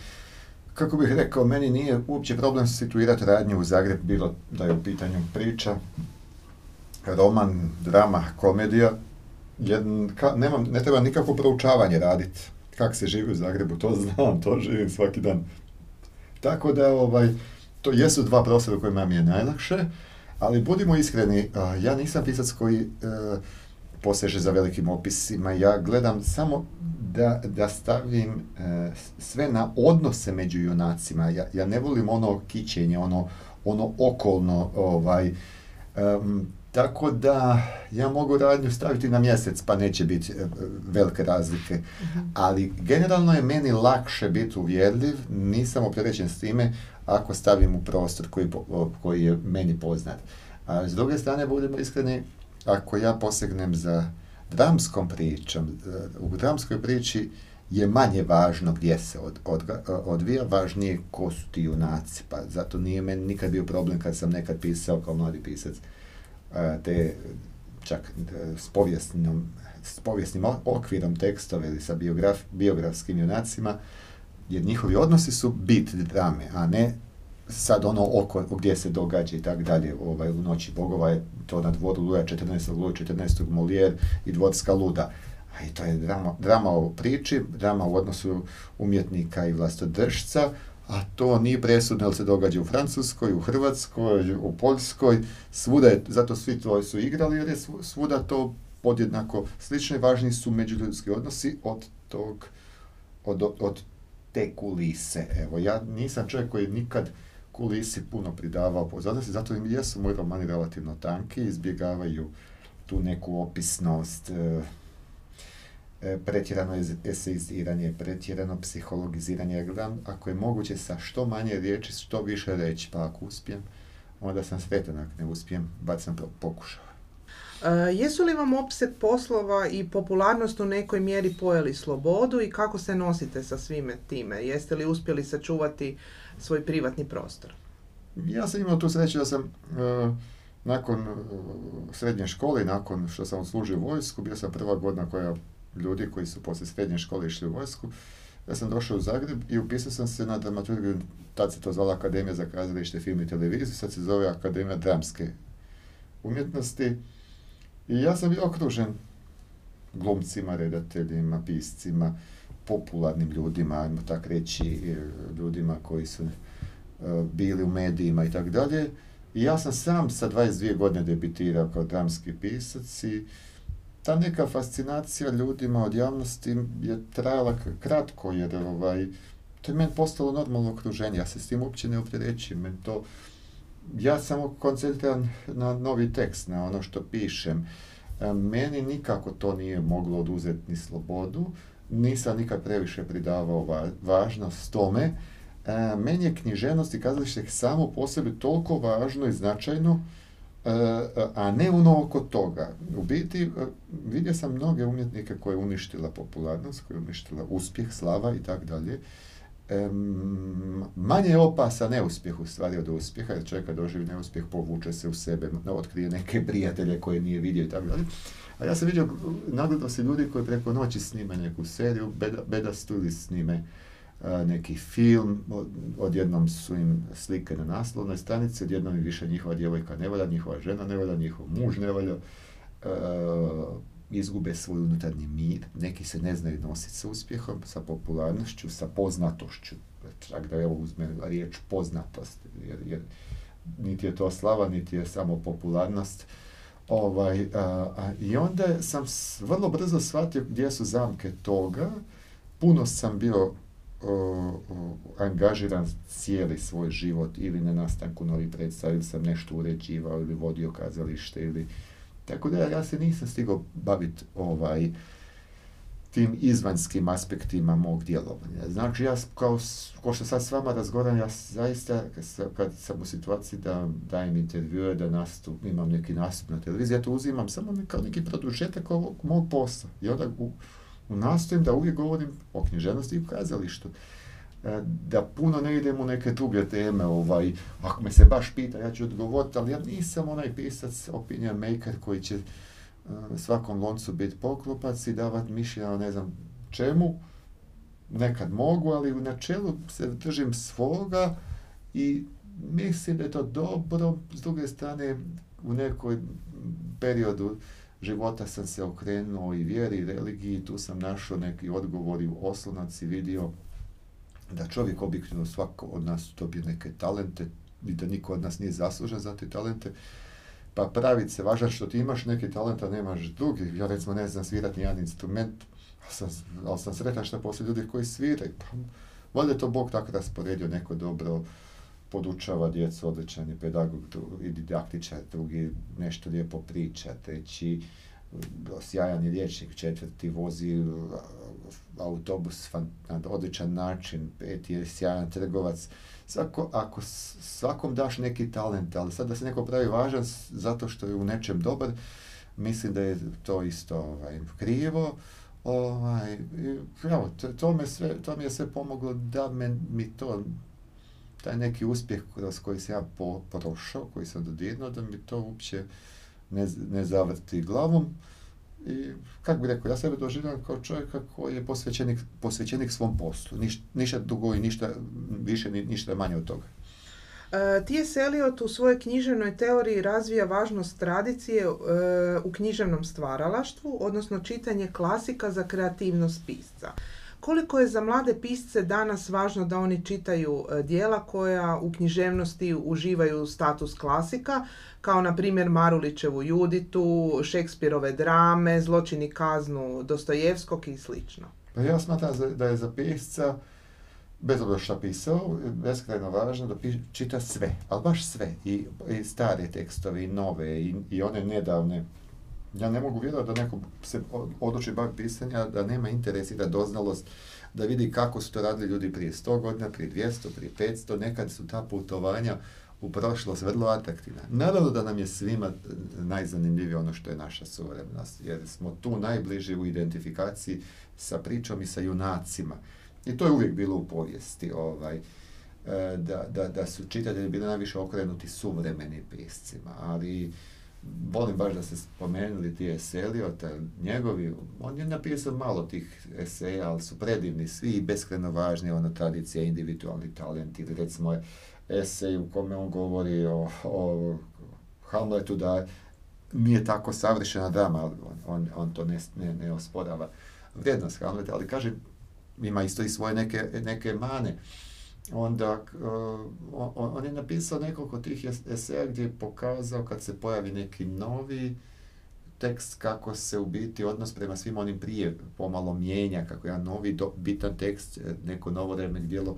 kako bih rekao, meni nije uopće problem situirati radnju u Zagreb, bilo da je u pitanju priča, roman, drama, komedija. Ka, nemam, ne treba nikakvo proučavanje raditi. Kako se živi u Zagrebu, to (laughs) znam, to živim svaki dan. Tako da, ovaj, to jesu dva prostora u kojima mi je najlakše, ali budimo iskreni, ja nisam pisac koji uh, poseže za velikim opisima, ja gledam samo da, da stavim e, sve na odnose među junacima. Ja, ja ne volim ono kićenje, ono, ono okolno, ovaj, tako da ja mogu radnju staviti na mjesec pa neće biti e, velike razlike. Uh-huh. Ali generalno je meni lakše biti uvjerljiv, nisam opterećen s time ako stavim u prostor koji, koji je meni poznat. A s druge strane, budemo iskreni, ako ja posegnem za dramskom pričom, e, u dramskoj priči je manje važno gdje se od, od, odvija, važnije ko su ti junaci. Pa zato nije meni nikad bio problem kad sam nekad pisao kao mladi pisac e, te čak e, s povijesnim, s povijesnim okvirom tekstove ili sa biograf, biografskim junacima, jer njihovi odnosi su bit drame, a ne sad ono oko gdje se događa i tako dalje, ovaj, u noći bogova je to na dvoru Luja 14. Luja 14. Molijer i dvorska luda. A i to je drama, drama o priči, drama u odnosu umjetnika i vlastodržca, a to nije presudno jer se događa u Francuskoj, u Hrvatskoj, u Poljskoj, svuda je, zato svi to su igrali jer je svuda to podjednako slično i važni su međuljudski odnosi od tog, od, od te kulise. Evo, ja nisam čovjek koji nikad kulisi puno pridavao pozornosti, zato im jesu moji romani relativno tanki, izbjegavaju tu neku opisnost, e, pretjerano eseiziranje, pretjerano psihologiziranje. Ja gledam, ako je moguće sa što manje riječi, što više reći, pa ako uspijem, onda sam sretan, ako ne uspijem, bar sam pokušao. E, jesu li vam opseg poslova i popularnost u nekoj mjeri pojeli slobodu i kako se nosite sa svime time? Jeste li uspjeli sačuvati svoj privatni prostor? Ja sam imao tu sreću da sam e, nakon uh, srednje škole, nakon što sam odslužio vojsku, bio sam prva godina koja ljudi koji su poslije srednje škole išli u vojsku, ja sam došao u Zagreb i upisao sam se na dramaturgiju, tad se to zvala Akademija za kazalište, film i televiziju, sad se zove Akademija dramske umjetnosti. I ja sam bio okružen glumcima, redateljima, piscima, popularnim ljudima, ajmo tak reći, ljudima koji su uh, bili u medijima i tako dalje. I ja sam sam sa 22 godine debitirao kao dramski pisac i ta neka fascinacija ljudima od javnosti je trajala kratko jer ovaj, to je meni postalo normalno okruženje. Ja se s tim uopće ne opterećim. to, ja samo koncentriram na novi tekst, na ono što pišem. E, meni nikako to nije moglo oduzeti ni slobodu, nisam nikad previše pridavao važnost tome, E, meni je književnost i kazalište samo po sebi toliko važno i značajno, a ne ono oko toga. U biti, e, vidio sam mnoge umjetnike koje je uništila popularnost, koje je uništila uspjeh, slava i tako dalje. Manje je opasa neuspjeh u stvari od uspjeha, jer čovjek doživi neuspjeh povuče se u sebe, otkrije neke prijatelje koje nije vidio i tako dalje. A ja sam vidio, nagledao se ljudi koji preko noći snime neku seriju, beda, bedastu ili snime neki film, odjednom su im slike na naslovnoj stranici, odjednom im više njihova djevojka ne valja, njihova žena ne valja, njihov muž ne valja, izgube svoj unutarnji mir, neki se ne znaju nositi sa uspjehom, sa popularnošću, sa poznatošću, čak da evo uzme riječ poznatost, jer, niti je to slava, niti je samo popularnost. Ovaj, I onda sam vrlo brzo shvatio gdje su zamke toga, puno sam bio angažiran cijeli svoj život ili na nastanku novih predstava ili sam nešto uređivao ili vodio kazalište ili tako da ja se nisam stigao baviti ovaj tim izvanjskim aspektima mog djelovanja. Znači ja kao, ko što sad s vama razgovaram, ja zaista kad sam u situaciji da dajem intervjue, da nastup, imam neki nastup na televiziji, ja to uzimam samo kao neki produžetak ovog mog posla. I onda u, nastojim da uvijek govorim o književnosti i kazalištu. E, da puno ne idem u neke druge teme, ovaj, ako me se baš pita, ja ću odgovoriti, ali ja nisam onaj pisac, opinion maker koji će e, svakom loncu biti poklopac i davati mišljenja ne znam čemu. Nekad mogu, ali u načelu se držim svoga i mislim da je to dobro. S druge strane, u nekoj periodu života sam se okrenuo i vjeri i religiji, tu sam našao neki odgovor i oslonac i vidio da čovjek objektivno svako od nas dobije neke talente i da niko od nas nije zaslužen za te talente. Pa praviti se važan što ti imaš neki a nemaš drugi. Ja recimo ne znam svirati jedan instrument, ali sam, ali sam sretan što poslije ljudi koji sviraju. Pa, valjda to Bog tako rasporedio neko dobro podučava djecu, odličan je pedagog i didaktičar, drugi nešto lijepo priča, treći sjajan je liječnik, četvrti vozi autobus na odličan način, peti je sjajan trgovac. Svako, ako svakom daš neki talent, ali sad da se neko pravi važan zato što je u nečem dobar, mislim da je to isto ovaj, krivo. Ovaj, evo, to, to, me sve, to mi je sve pomoglo da me, mi to taj neki uspjeh kroz koji sam ja po, prošao, koji sam dodirnuo, da mi to uopće ne, ne zavrti glavom. I, kako bi rekao, ja sebe doživljam kao čovjeka koji je posvećenik, posvećenik svom poslu. Niš, ništa dugo i ništa više, ni, ništa manje od toga. Uh, T.S. Eliot u svojoj književnoj teoriji razvija važnost tradicije e, u književnom stvaralaštvu, odnosno čitanje klasika za kreativnost pisca. Koliko je za mlade pisce danas važno da oni čitaju e, dijela koja u književnosti uživaju status klasika, kao na primjer Marulićevu Juditu, Šekspirove drame, Zločini kaznu Dostojevskog i slično? Pa ja smatram da je za pisca bez obzira šta pisao, beskrajno važno da čita sve, ali baš sve, i, i stare tekstove, i nove, i, i one nedavne. Ja ne mogu vjerovati da neko se odluči bar pisanja, da nema interes i da doznalost, da vidi kako su to radili ljudi prije 100 godina, prije 200, prije 500, nekad su ta putovanja u prošlost vrlo atraktivna. Naravno da nam je svima najzanimljivije ono što je naša suvremenost, jer smo tu najbliži u identifikaciji sa pričom i sa junacima. I to je uvijek bilo u povijesti, ovaj, e, da, da, da su čitatelji bili najviše okrenuti suvremenim piscima, ali volim baš da ste spomenuli ti Eseliota, njegovi, on je napisao malo tih eseja, ali su predivni svi i beskreno važni, ono tradicija, individualni talent ili recimo esej u kome on govori o, o Hamletu da nije tako savršena drama, on, on, on to ne, ne, ne osporava vrijednost Hamleta, ali kaže ima isto i svoje neke, neke mane. Onda uh, on, je napisao nekoliko tih eseja gdje je pokazao kad se pojavi neki novi tekst kako se u biti odnos prema svim onim prije pomalo mijenja, kako jedan novi do, bitan tekst, e, neko novo djelo.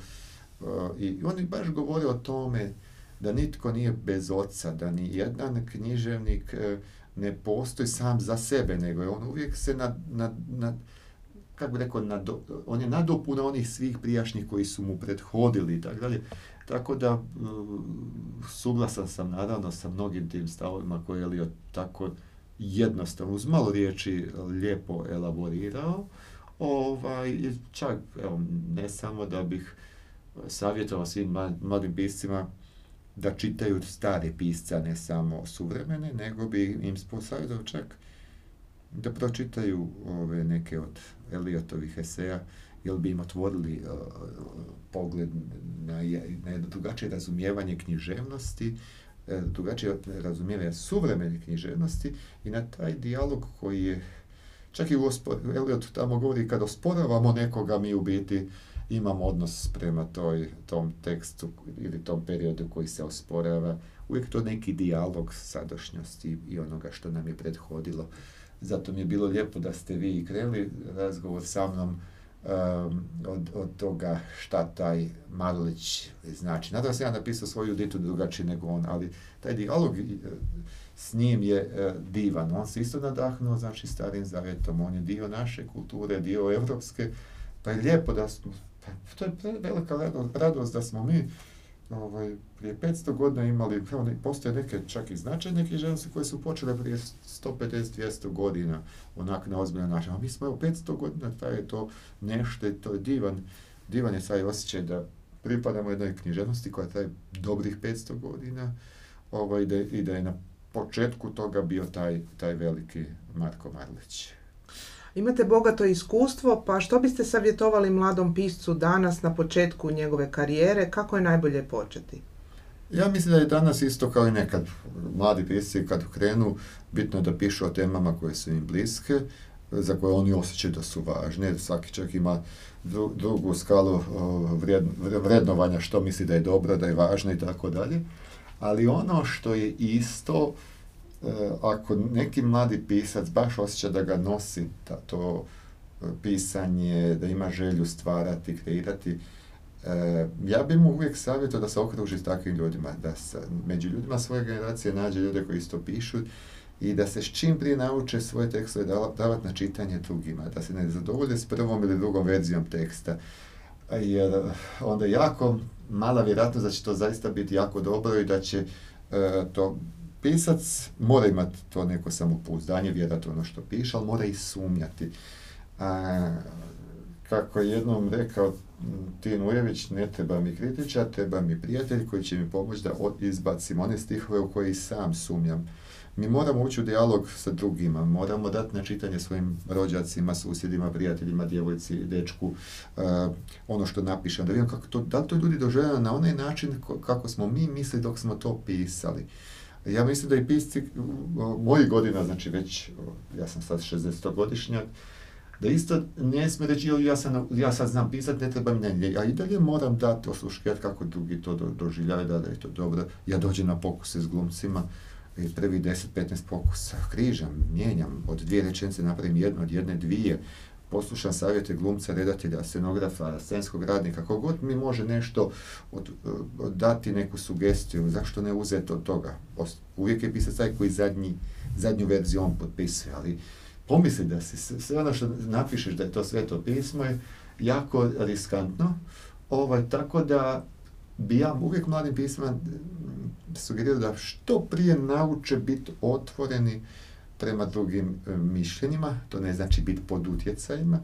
Uh, I on je baš govorio o tome da nitko nije bez oca, da ni jedan književnik uh, ne postoji sam za sebe, nego je on uvijek se nad, nad, nad kako bi rekao, nado, on je nadopuna onih svih prijašnjih koji su mu prethodili i tako dalje. Tako da uh, suglasan sam naravno sa mnogim tim stavovima koje je Elio tako jednostavno, uz malo riječi lijepo elaborirao. Ovaj, čak, evo, ne samo da bih savjetovao svim mladim piscima da čitaju stare pisca, ne samo suvremene, nego bi im posavjetovao čak da pročitaju ove neke od Eliotovih eseja, jer bi im otvorili uh, pogled na, na jedno drugačije razumijevanje književnosti, uh, drugačije razumijevanje suvremene književnosti i na taj dijalog koji je čak i u Eliot tamo govori kad osporavamo nekoga mi u biti imamo odnos prema toj, tom tekstu ili tom periodu koji se osporava. Uvijek to neki dijalog sadašnjosti i onoga što nam je prethodilo. Zato mi je bilo lijepo da ste vi krenuli razgovor sa mnom um, od, od toga šta taj Marulić znači. Nadam se ja napisao svoju ditu drugačije nego on, ali taj dijalog uh, s njim je uh, divan. On se isto nadahnuo, znači, starim zavjetom. On je dio naše kulture, dio evropske. Pa je lijepo da smo, pa to je velika radost da smo mi ovaj, prije 500 godina imali, postoje neke čak i značajne književnosti koje su počele prije 150-200 godina, onak na ozbiljan način. A mi smo evo 500 godina, taj je to nešto, to je divan, divan je taj osjećaj da pripadamo jednoj književnosti koja traje dobrih 500 godina ovaj, da, i da je na početku toga bio taj, taj veliki Marko Marlić. Imate bogato iskustvo, pa što biste savjetovali mladom piscu danas na početku njegove karijere, kako je najbolje početi? Ja mislim da je danas isto kao i nekad mladi pisci kad krenu, bitno je da pišu o temama koje su im bliske, za koje oni osjećaju da su važne. Svaki čak ima dru, drugu skalu vred, vrednovanja što misli da je dobro, da je važno i tako dalje. Ali ono što je isto, ako neki mladi pisac baš osjeća da ga nosi da to e, pisanje, da ima želju stvarati, kreirati, e, ja bih mu uvijek savjetao da se okruži s takvim ljudima, da se među ljudima svoje generacije nađe ljude koji isto pišu i da se s čim prije nauče svoje tekstove davati na čitanje drugima, da se ne zadovolje s prvom ili drugom verzijom teksta, jer onda jako mala vjerojatnost da će to zaista biti jako dobro i da će to pisac mora imati to neko samopouzdanje, vjerati ono što piše, ali mora i sumnjati. A, kako je jednom rekao Tin Ujević, ne treba mi kritičar, treba mi prijatelj koji će mi pomoći da izbacim one stihove u koji sam sumnjam. Mi moramo ući u dijalog sa drugima, moramo dati na čitanje svojim rođacima, susjedima, prijateljima, djevojci, dečku, uh, ono što napišem, da vidim kako to, da to ljudi doživljaju na onaj način kako smo mi mislili dok smo to pisali. Ja mislim da i pisci mojih godina, znači već, ja sam sad 60-godišnjak, Da isto ne smije reći, ja, sam, ja sad znam pisat, ne treba mi ne, ja i dalje moram dati osluškivati kako drugi to do, doživljaju, da, da je to dobro. Ja dođem na pokuse s glumcima, i prvi 10-15 pokusa križam, mijenjam, od dvije rečenice napravim jednu, od jedne dvije, poslušam savjete glumca, redatelja, scenografa, scenskog radnika, god mi može nešto od, dati neku sugestiju, zašto ne uzeti od toga. Uvijek je pisac taj koji zadnji, zadnju verziju on potpisuje, ali pomisli da si sve ono što napišeš da je to sveto pismo je jako riskantno, ovaj, tako da bi ja uvijek mladim pismima sugerirao da što prije nauče biti otvoreni prema drugim e, mišljenjima, to ne znači biti pod utjecajima,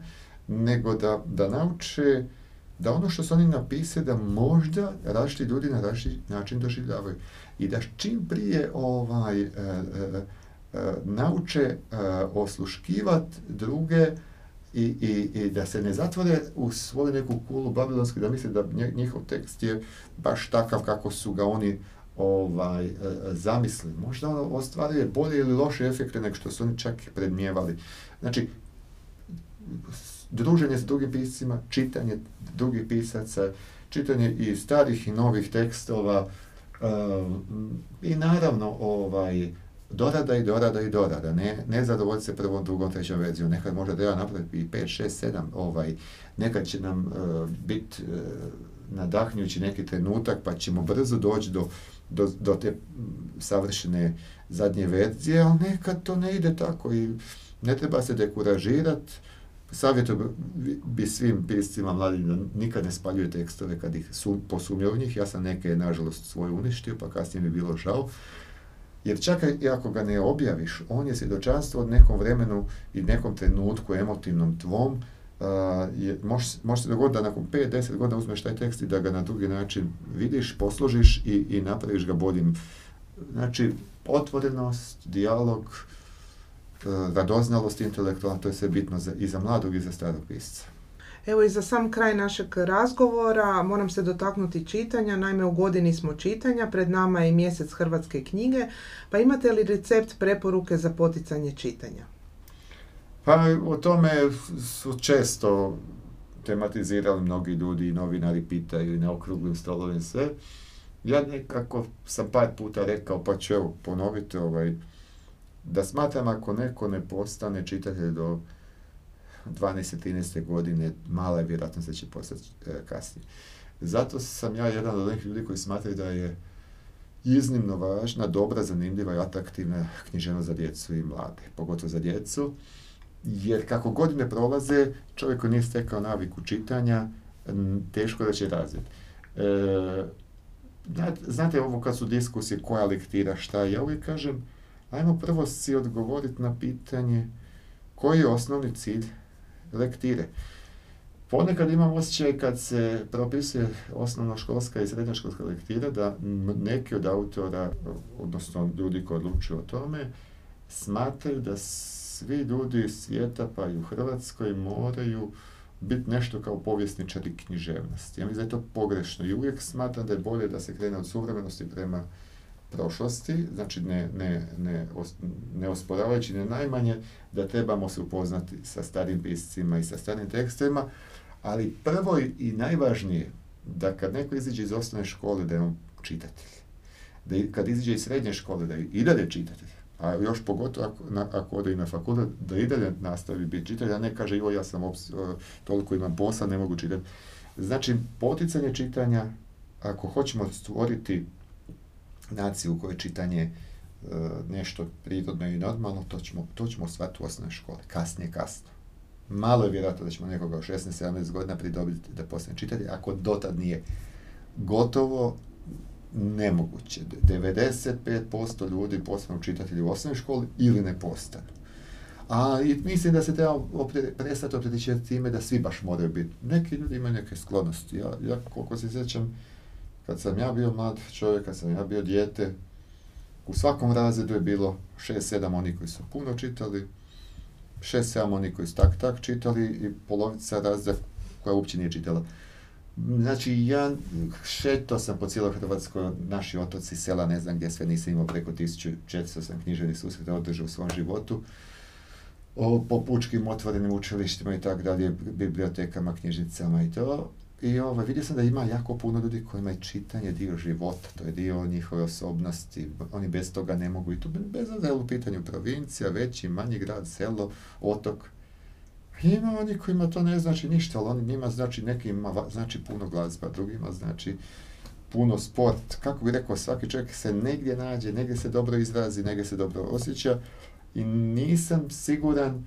nego da, da nauče da ono što su oni napisali da možda različiti ljudi na različiti način doživljavaju. I da čim prije ovaj, e, e, nauče osluškivati druge i, i, i, da se ne zatvore u svoju neku kulu babilonsku, da misle da njihov tekst je baš takav kako su ga oni ovaj, e, zamisli. Možda ostvaruje bolje ili loše efekte nego što su oni čak predmijevali. Znači, druženje s drugim piscima, čitanje drugih pisaca, čitanje i starih i novih tekstova e, i naravno ovaj, dorada i dorada i dorada. Ne, ne zadovoljiti se prvom, drugom, trećom verzijom. Nekad možda treba napraviti i 5, 6, 7. Ovaj, nekad će nam uh, biti uh, nadahnjući neki trenutak pa ćemo brzo doći do do, do te savršene zadnje verzije, ali nekad to ne ide tako i ne treba se dekuražirati. Savjetu bi svim piscima mladim nikad ne spaljuje tekstove kad ih su, posumnjaju u njih. Ja sam neke, nažalost, svoje uništio, pa kasnije mi bilo žao. Jer čak i ako ga ne objaviš, on je svjedočanstvo od nekom vremenu i nekom trenutku emotivnom tvom, je, može, može se dogoditi da nakon 5-10 godina uzmeš taj tekst i da ga na drugi način vidiš, posložiš i, i napraviš ga boljim. Znači, otvorenost, dijalog, e, radoznalost intelektualna, to je sve bitno za, i za mladog i za starog pisca. Evo i za sam kraj našeg razgovora moram se dotaknuti čitanja. Naime, u godini smo čitanja, pred nama je mjesec hrvatske knjige, pa imate li recept preporuke za poticanje čitanja? Pa o tome su često tematizirali mnogi ljudi i novinari pitaju i na okruglim stolovima sve. Ja nekako sam par puta rekao, pa ću evo ponoviti ovaj, da smatram ako neko ne postane čitatelj do 12-13 godine, mala je vjerojatnost da će postati e, kasnije. Zato sam ja jedan od onih ljudi koji smatraju da je iznimno važna, dobra, zanimljiva i atraktivna književnost za djecu i mlade, pogotovo za djecu jer kako godine prolaze, čovjek koji nije stekao naviku čitanja, teško da će razviti. E, znate ovo kad su diskusije koja lektira, šta, ja uvijek kažem, ajmo prvo si odgovoriti na pitanje koji je osnovni cilj lektire. Ponekad imam osjećaj kad se propisuje osnovnoškolska i srednjoškolska lektira da neki od autora, odnosno ljudi koji odlučuju o tome, smatraju da svi ljudi svijeta, pa i u Hrvatskoj, moraju biti nešto kao povjesničari književnosti. Ja mislim da je to pogrešno i uvijek smatram da je bolje da se krene od suvremenosti prema prošlosti, znači ne, ne, ne, ne osporavajući ne najmanje da trebamo se upoznati sa starim piscima i sa starim tekstovima, ali prvo i najvažnije da kad neko iziđe iz osnovne škole da je on čitatelj. Da kad iziđe iz srednje škole da je i dalje čitatelj a još pogotovo ako, na, ako ode i na fakultet, da i dalje nastavi biti čitelj, a ne kaže joj ja sam ops, toliko imam posla, ne mogu čitati. Znači, poticanje čitanja, ako hoćemo stvoriti naciju u kojoj čitanje e, nešto prirodno i normalno, to ćemo, to ćemo u osnovnoj škole, kasnije kasno. Malo je vjerojatno da ćemo nekoga u 16-17 godina pridobiti da postane čitatelj, ako dotad nije gotovo, nemoguće. 95% ljudi postanu čitatelji u osnovnoj školi ili ne postanu. A i mislim da se treba prestati opterećivati time da svi baš moraju biti. Neki ljudi imaju neke sklonosti. Ja, ja koliko se sjećam, kad sam ja bio mlad čovjek, kad sam ja bio dijete, u svakom razredu je bilo 6-7 oni koji su puno čitali, 6-7 oni koji su tak tak čitali i polovica razreda koja uopće nije čitala. Znači, ja šeto sam po cijeloj Hrvatskoj, naši otoci, sela, ne znam gdje sve nisam imao, preko 1400 sam književnih susreta održao u svom životu. po pučkim otvorenim učilištima i tako dalje, bibliotekama, knjižnicama i to. I ovaj, vidio sam da ima jako puno ljudi kojima je čitanje dio života, to je dio njihove osobnosti, oni bez toga ne mogu i tu bez obzira u pitanju provincija, veći, manji grad, selo, otok. Ima oni kojima to ne znači ništa, ali oni njima znači nekima znači puno glazba, drugima znači puno sport. Kako bi rekao, svaki čovjek se negdje nađe, negdje se dobro izrazi, negdje se dobro osjeća i nisam siguran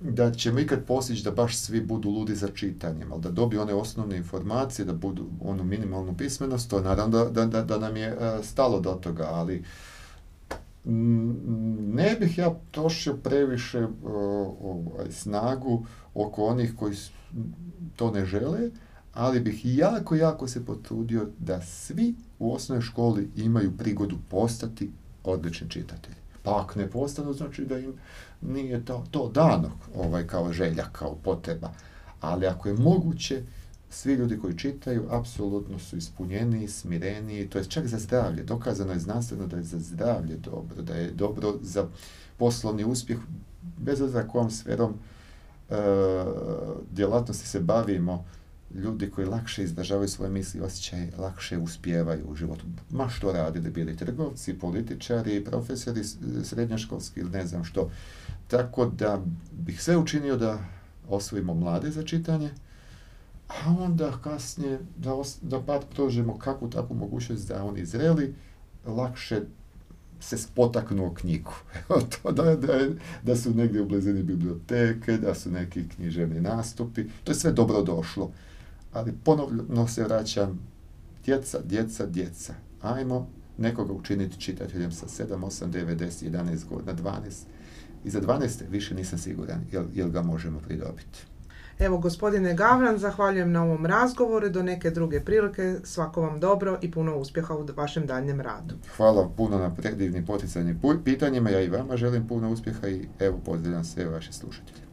da ćemo ikad postići da baš svi budu ludi za čitanjem, ali da dobiju one osnovne informacije, da budu onu minimalnu pismenost, to naravno da, da, da nam je e, stalo do toga, ali ne bih ja trošio previše ovaj, snagu oko onih koji to ne žele, ali bih jako, jako se potrudio da svi u osnovnoj školi imaju prigodu postati odlični čitatelji. Pa ako ne postanu, znači da im nije to, to dano ovaj, kao želja, kao potreba. Ali ako je moguće, svi ljudi koji čitaju apsolutno su ispunjeni, smireni, to je čak za zdravlje. Dokazano je znanstveno da je za zdravlje dobro, da je dobro za poslovni uspjeh, bez obzira kojom sferom e, djelatnosti se bavimo, ljudi koji lakše izdržavaju svoje misli i osjećaje, lakše uspijevaju u životu. Ma što radili, bili trgovci, političari, profesori srednjoškolski ili ne znam što. Tako da bih sve učinio da osvojimo mlade za čitanje, a onda kasnije da, da pat prožemo kakvu takvu mogućnost da oni zreli, lakše se spotaknu o knjigu. (laughs) to da, da, da su negdje u blizini biblioteke, da su neki književni nastupi, to je sve dobro došlo ali ponovno se vraćam, djeca, djeca, djeca. Ajmo nekoga učiniti čitateljem sa 7, 8, 9, 10, 11 godina, 12. I za 12. više nisam siguran jel, jel ga možemo pridobiti. Evo, gospodine Gavran, zahvaljujem na ovom razgovoru. Do neke druge prilike. Svako vam dobro i puno uspjeha u vašem daljnjem radu. Hvala puno na predivnim poticajnim pitanjima. Ja i vama želim puno uspjeha i evo pozdravljam sve vaše slušatelje.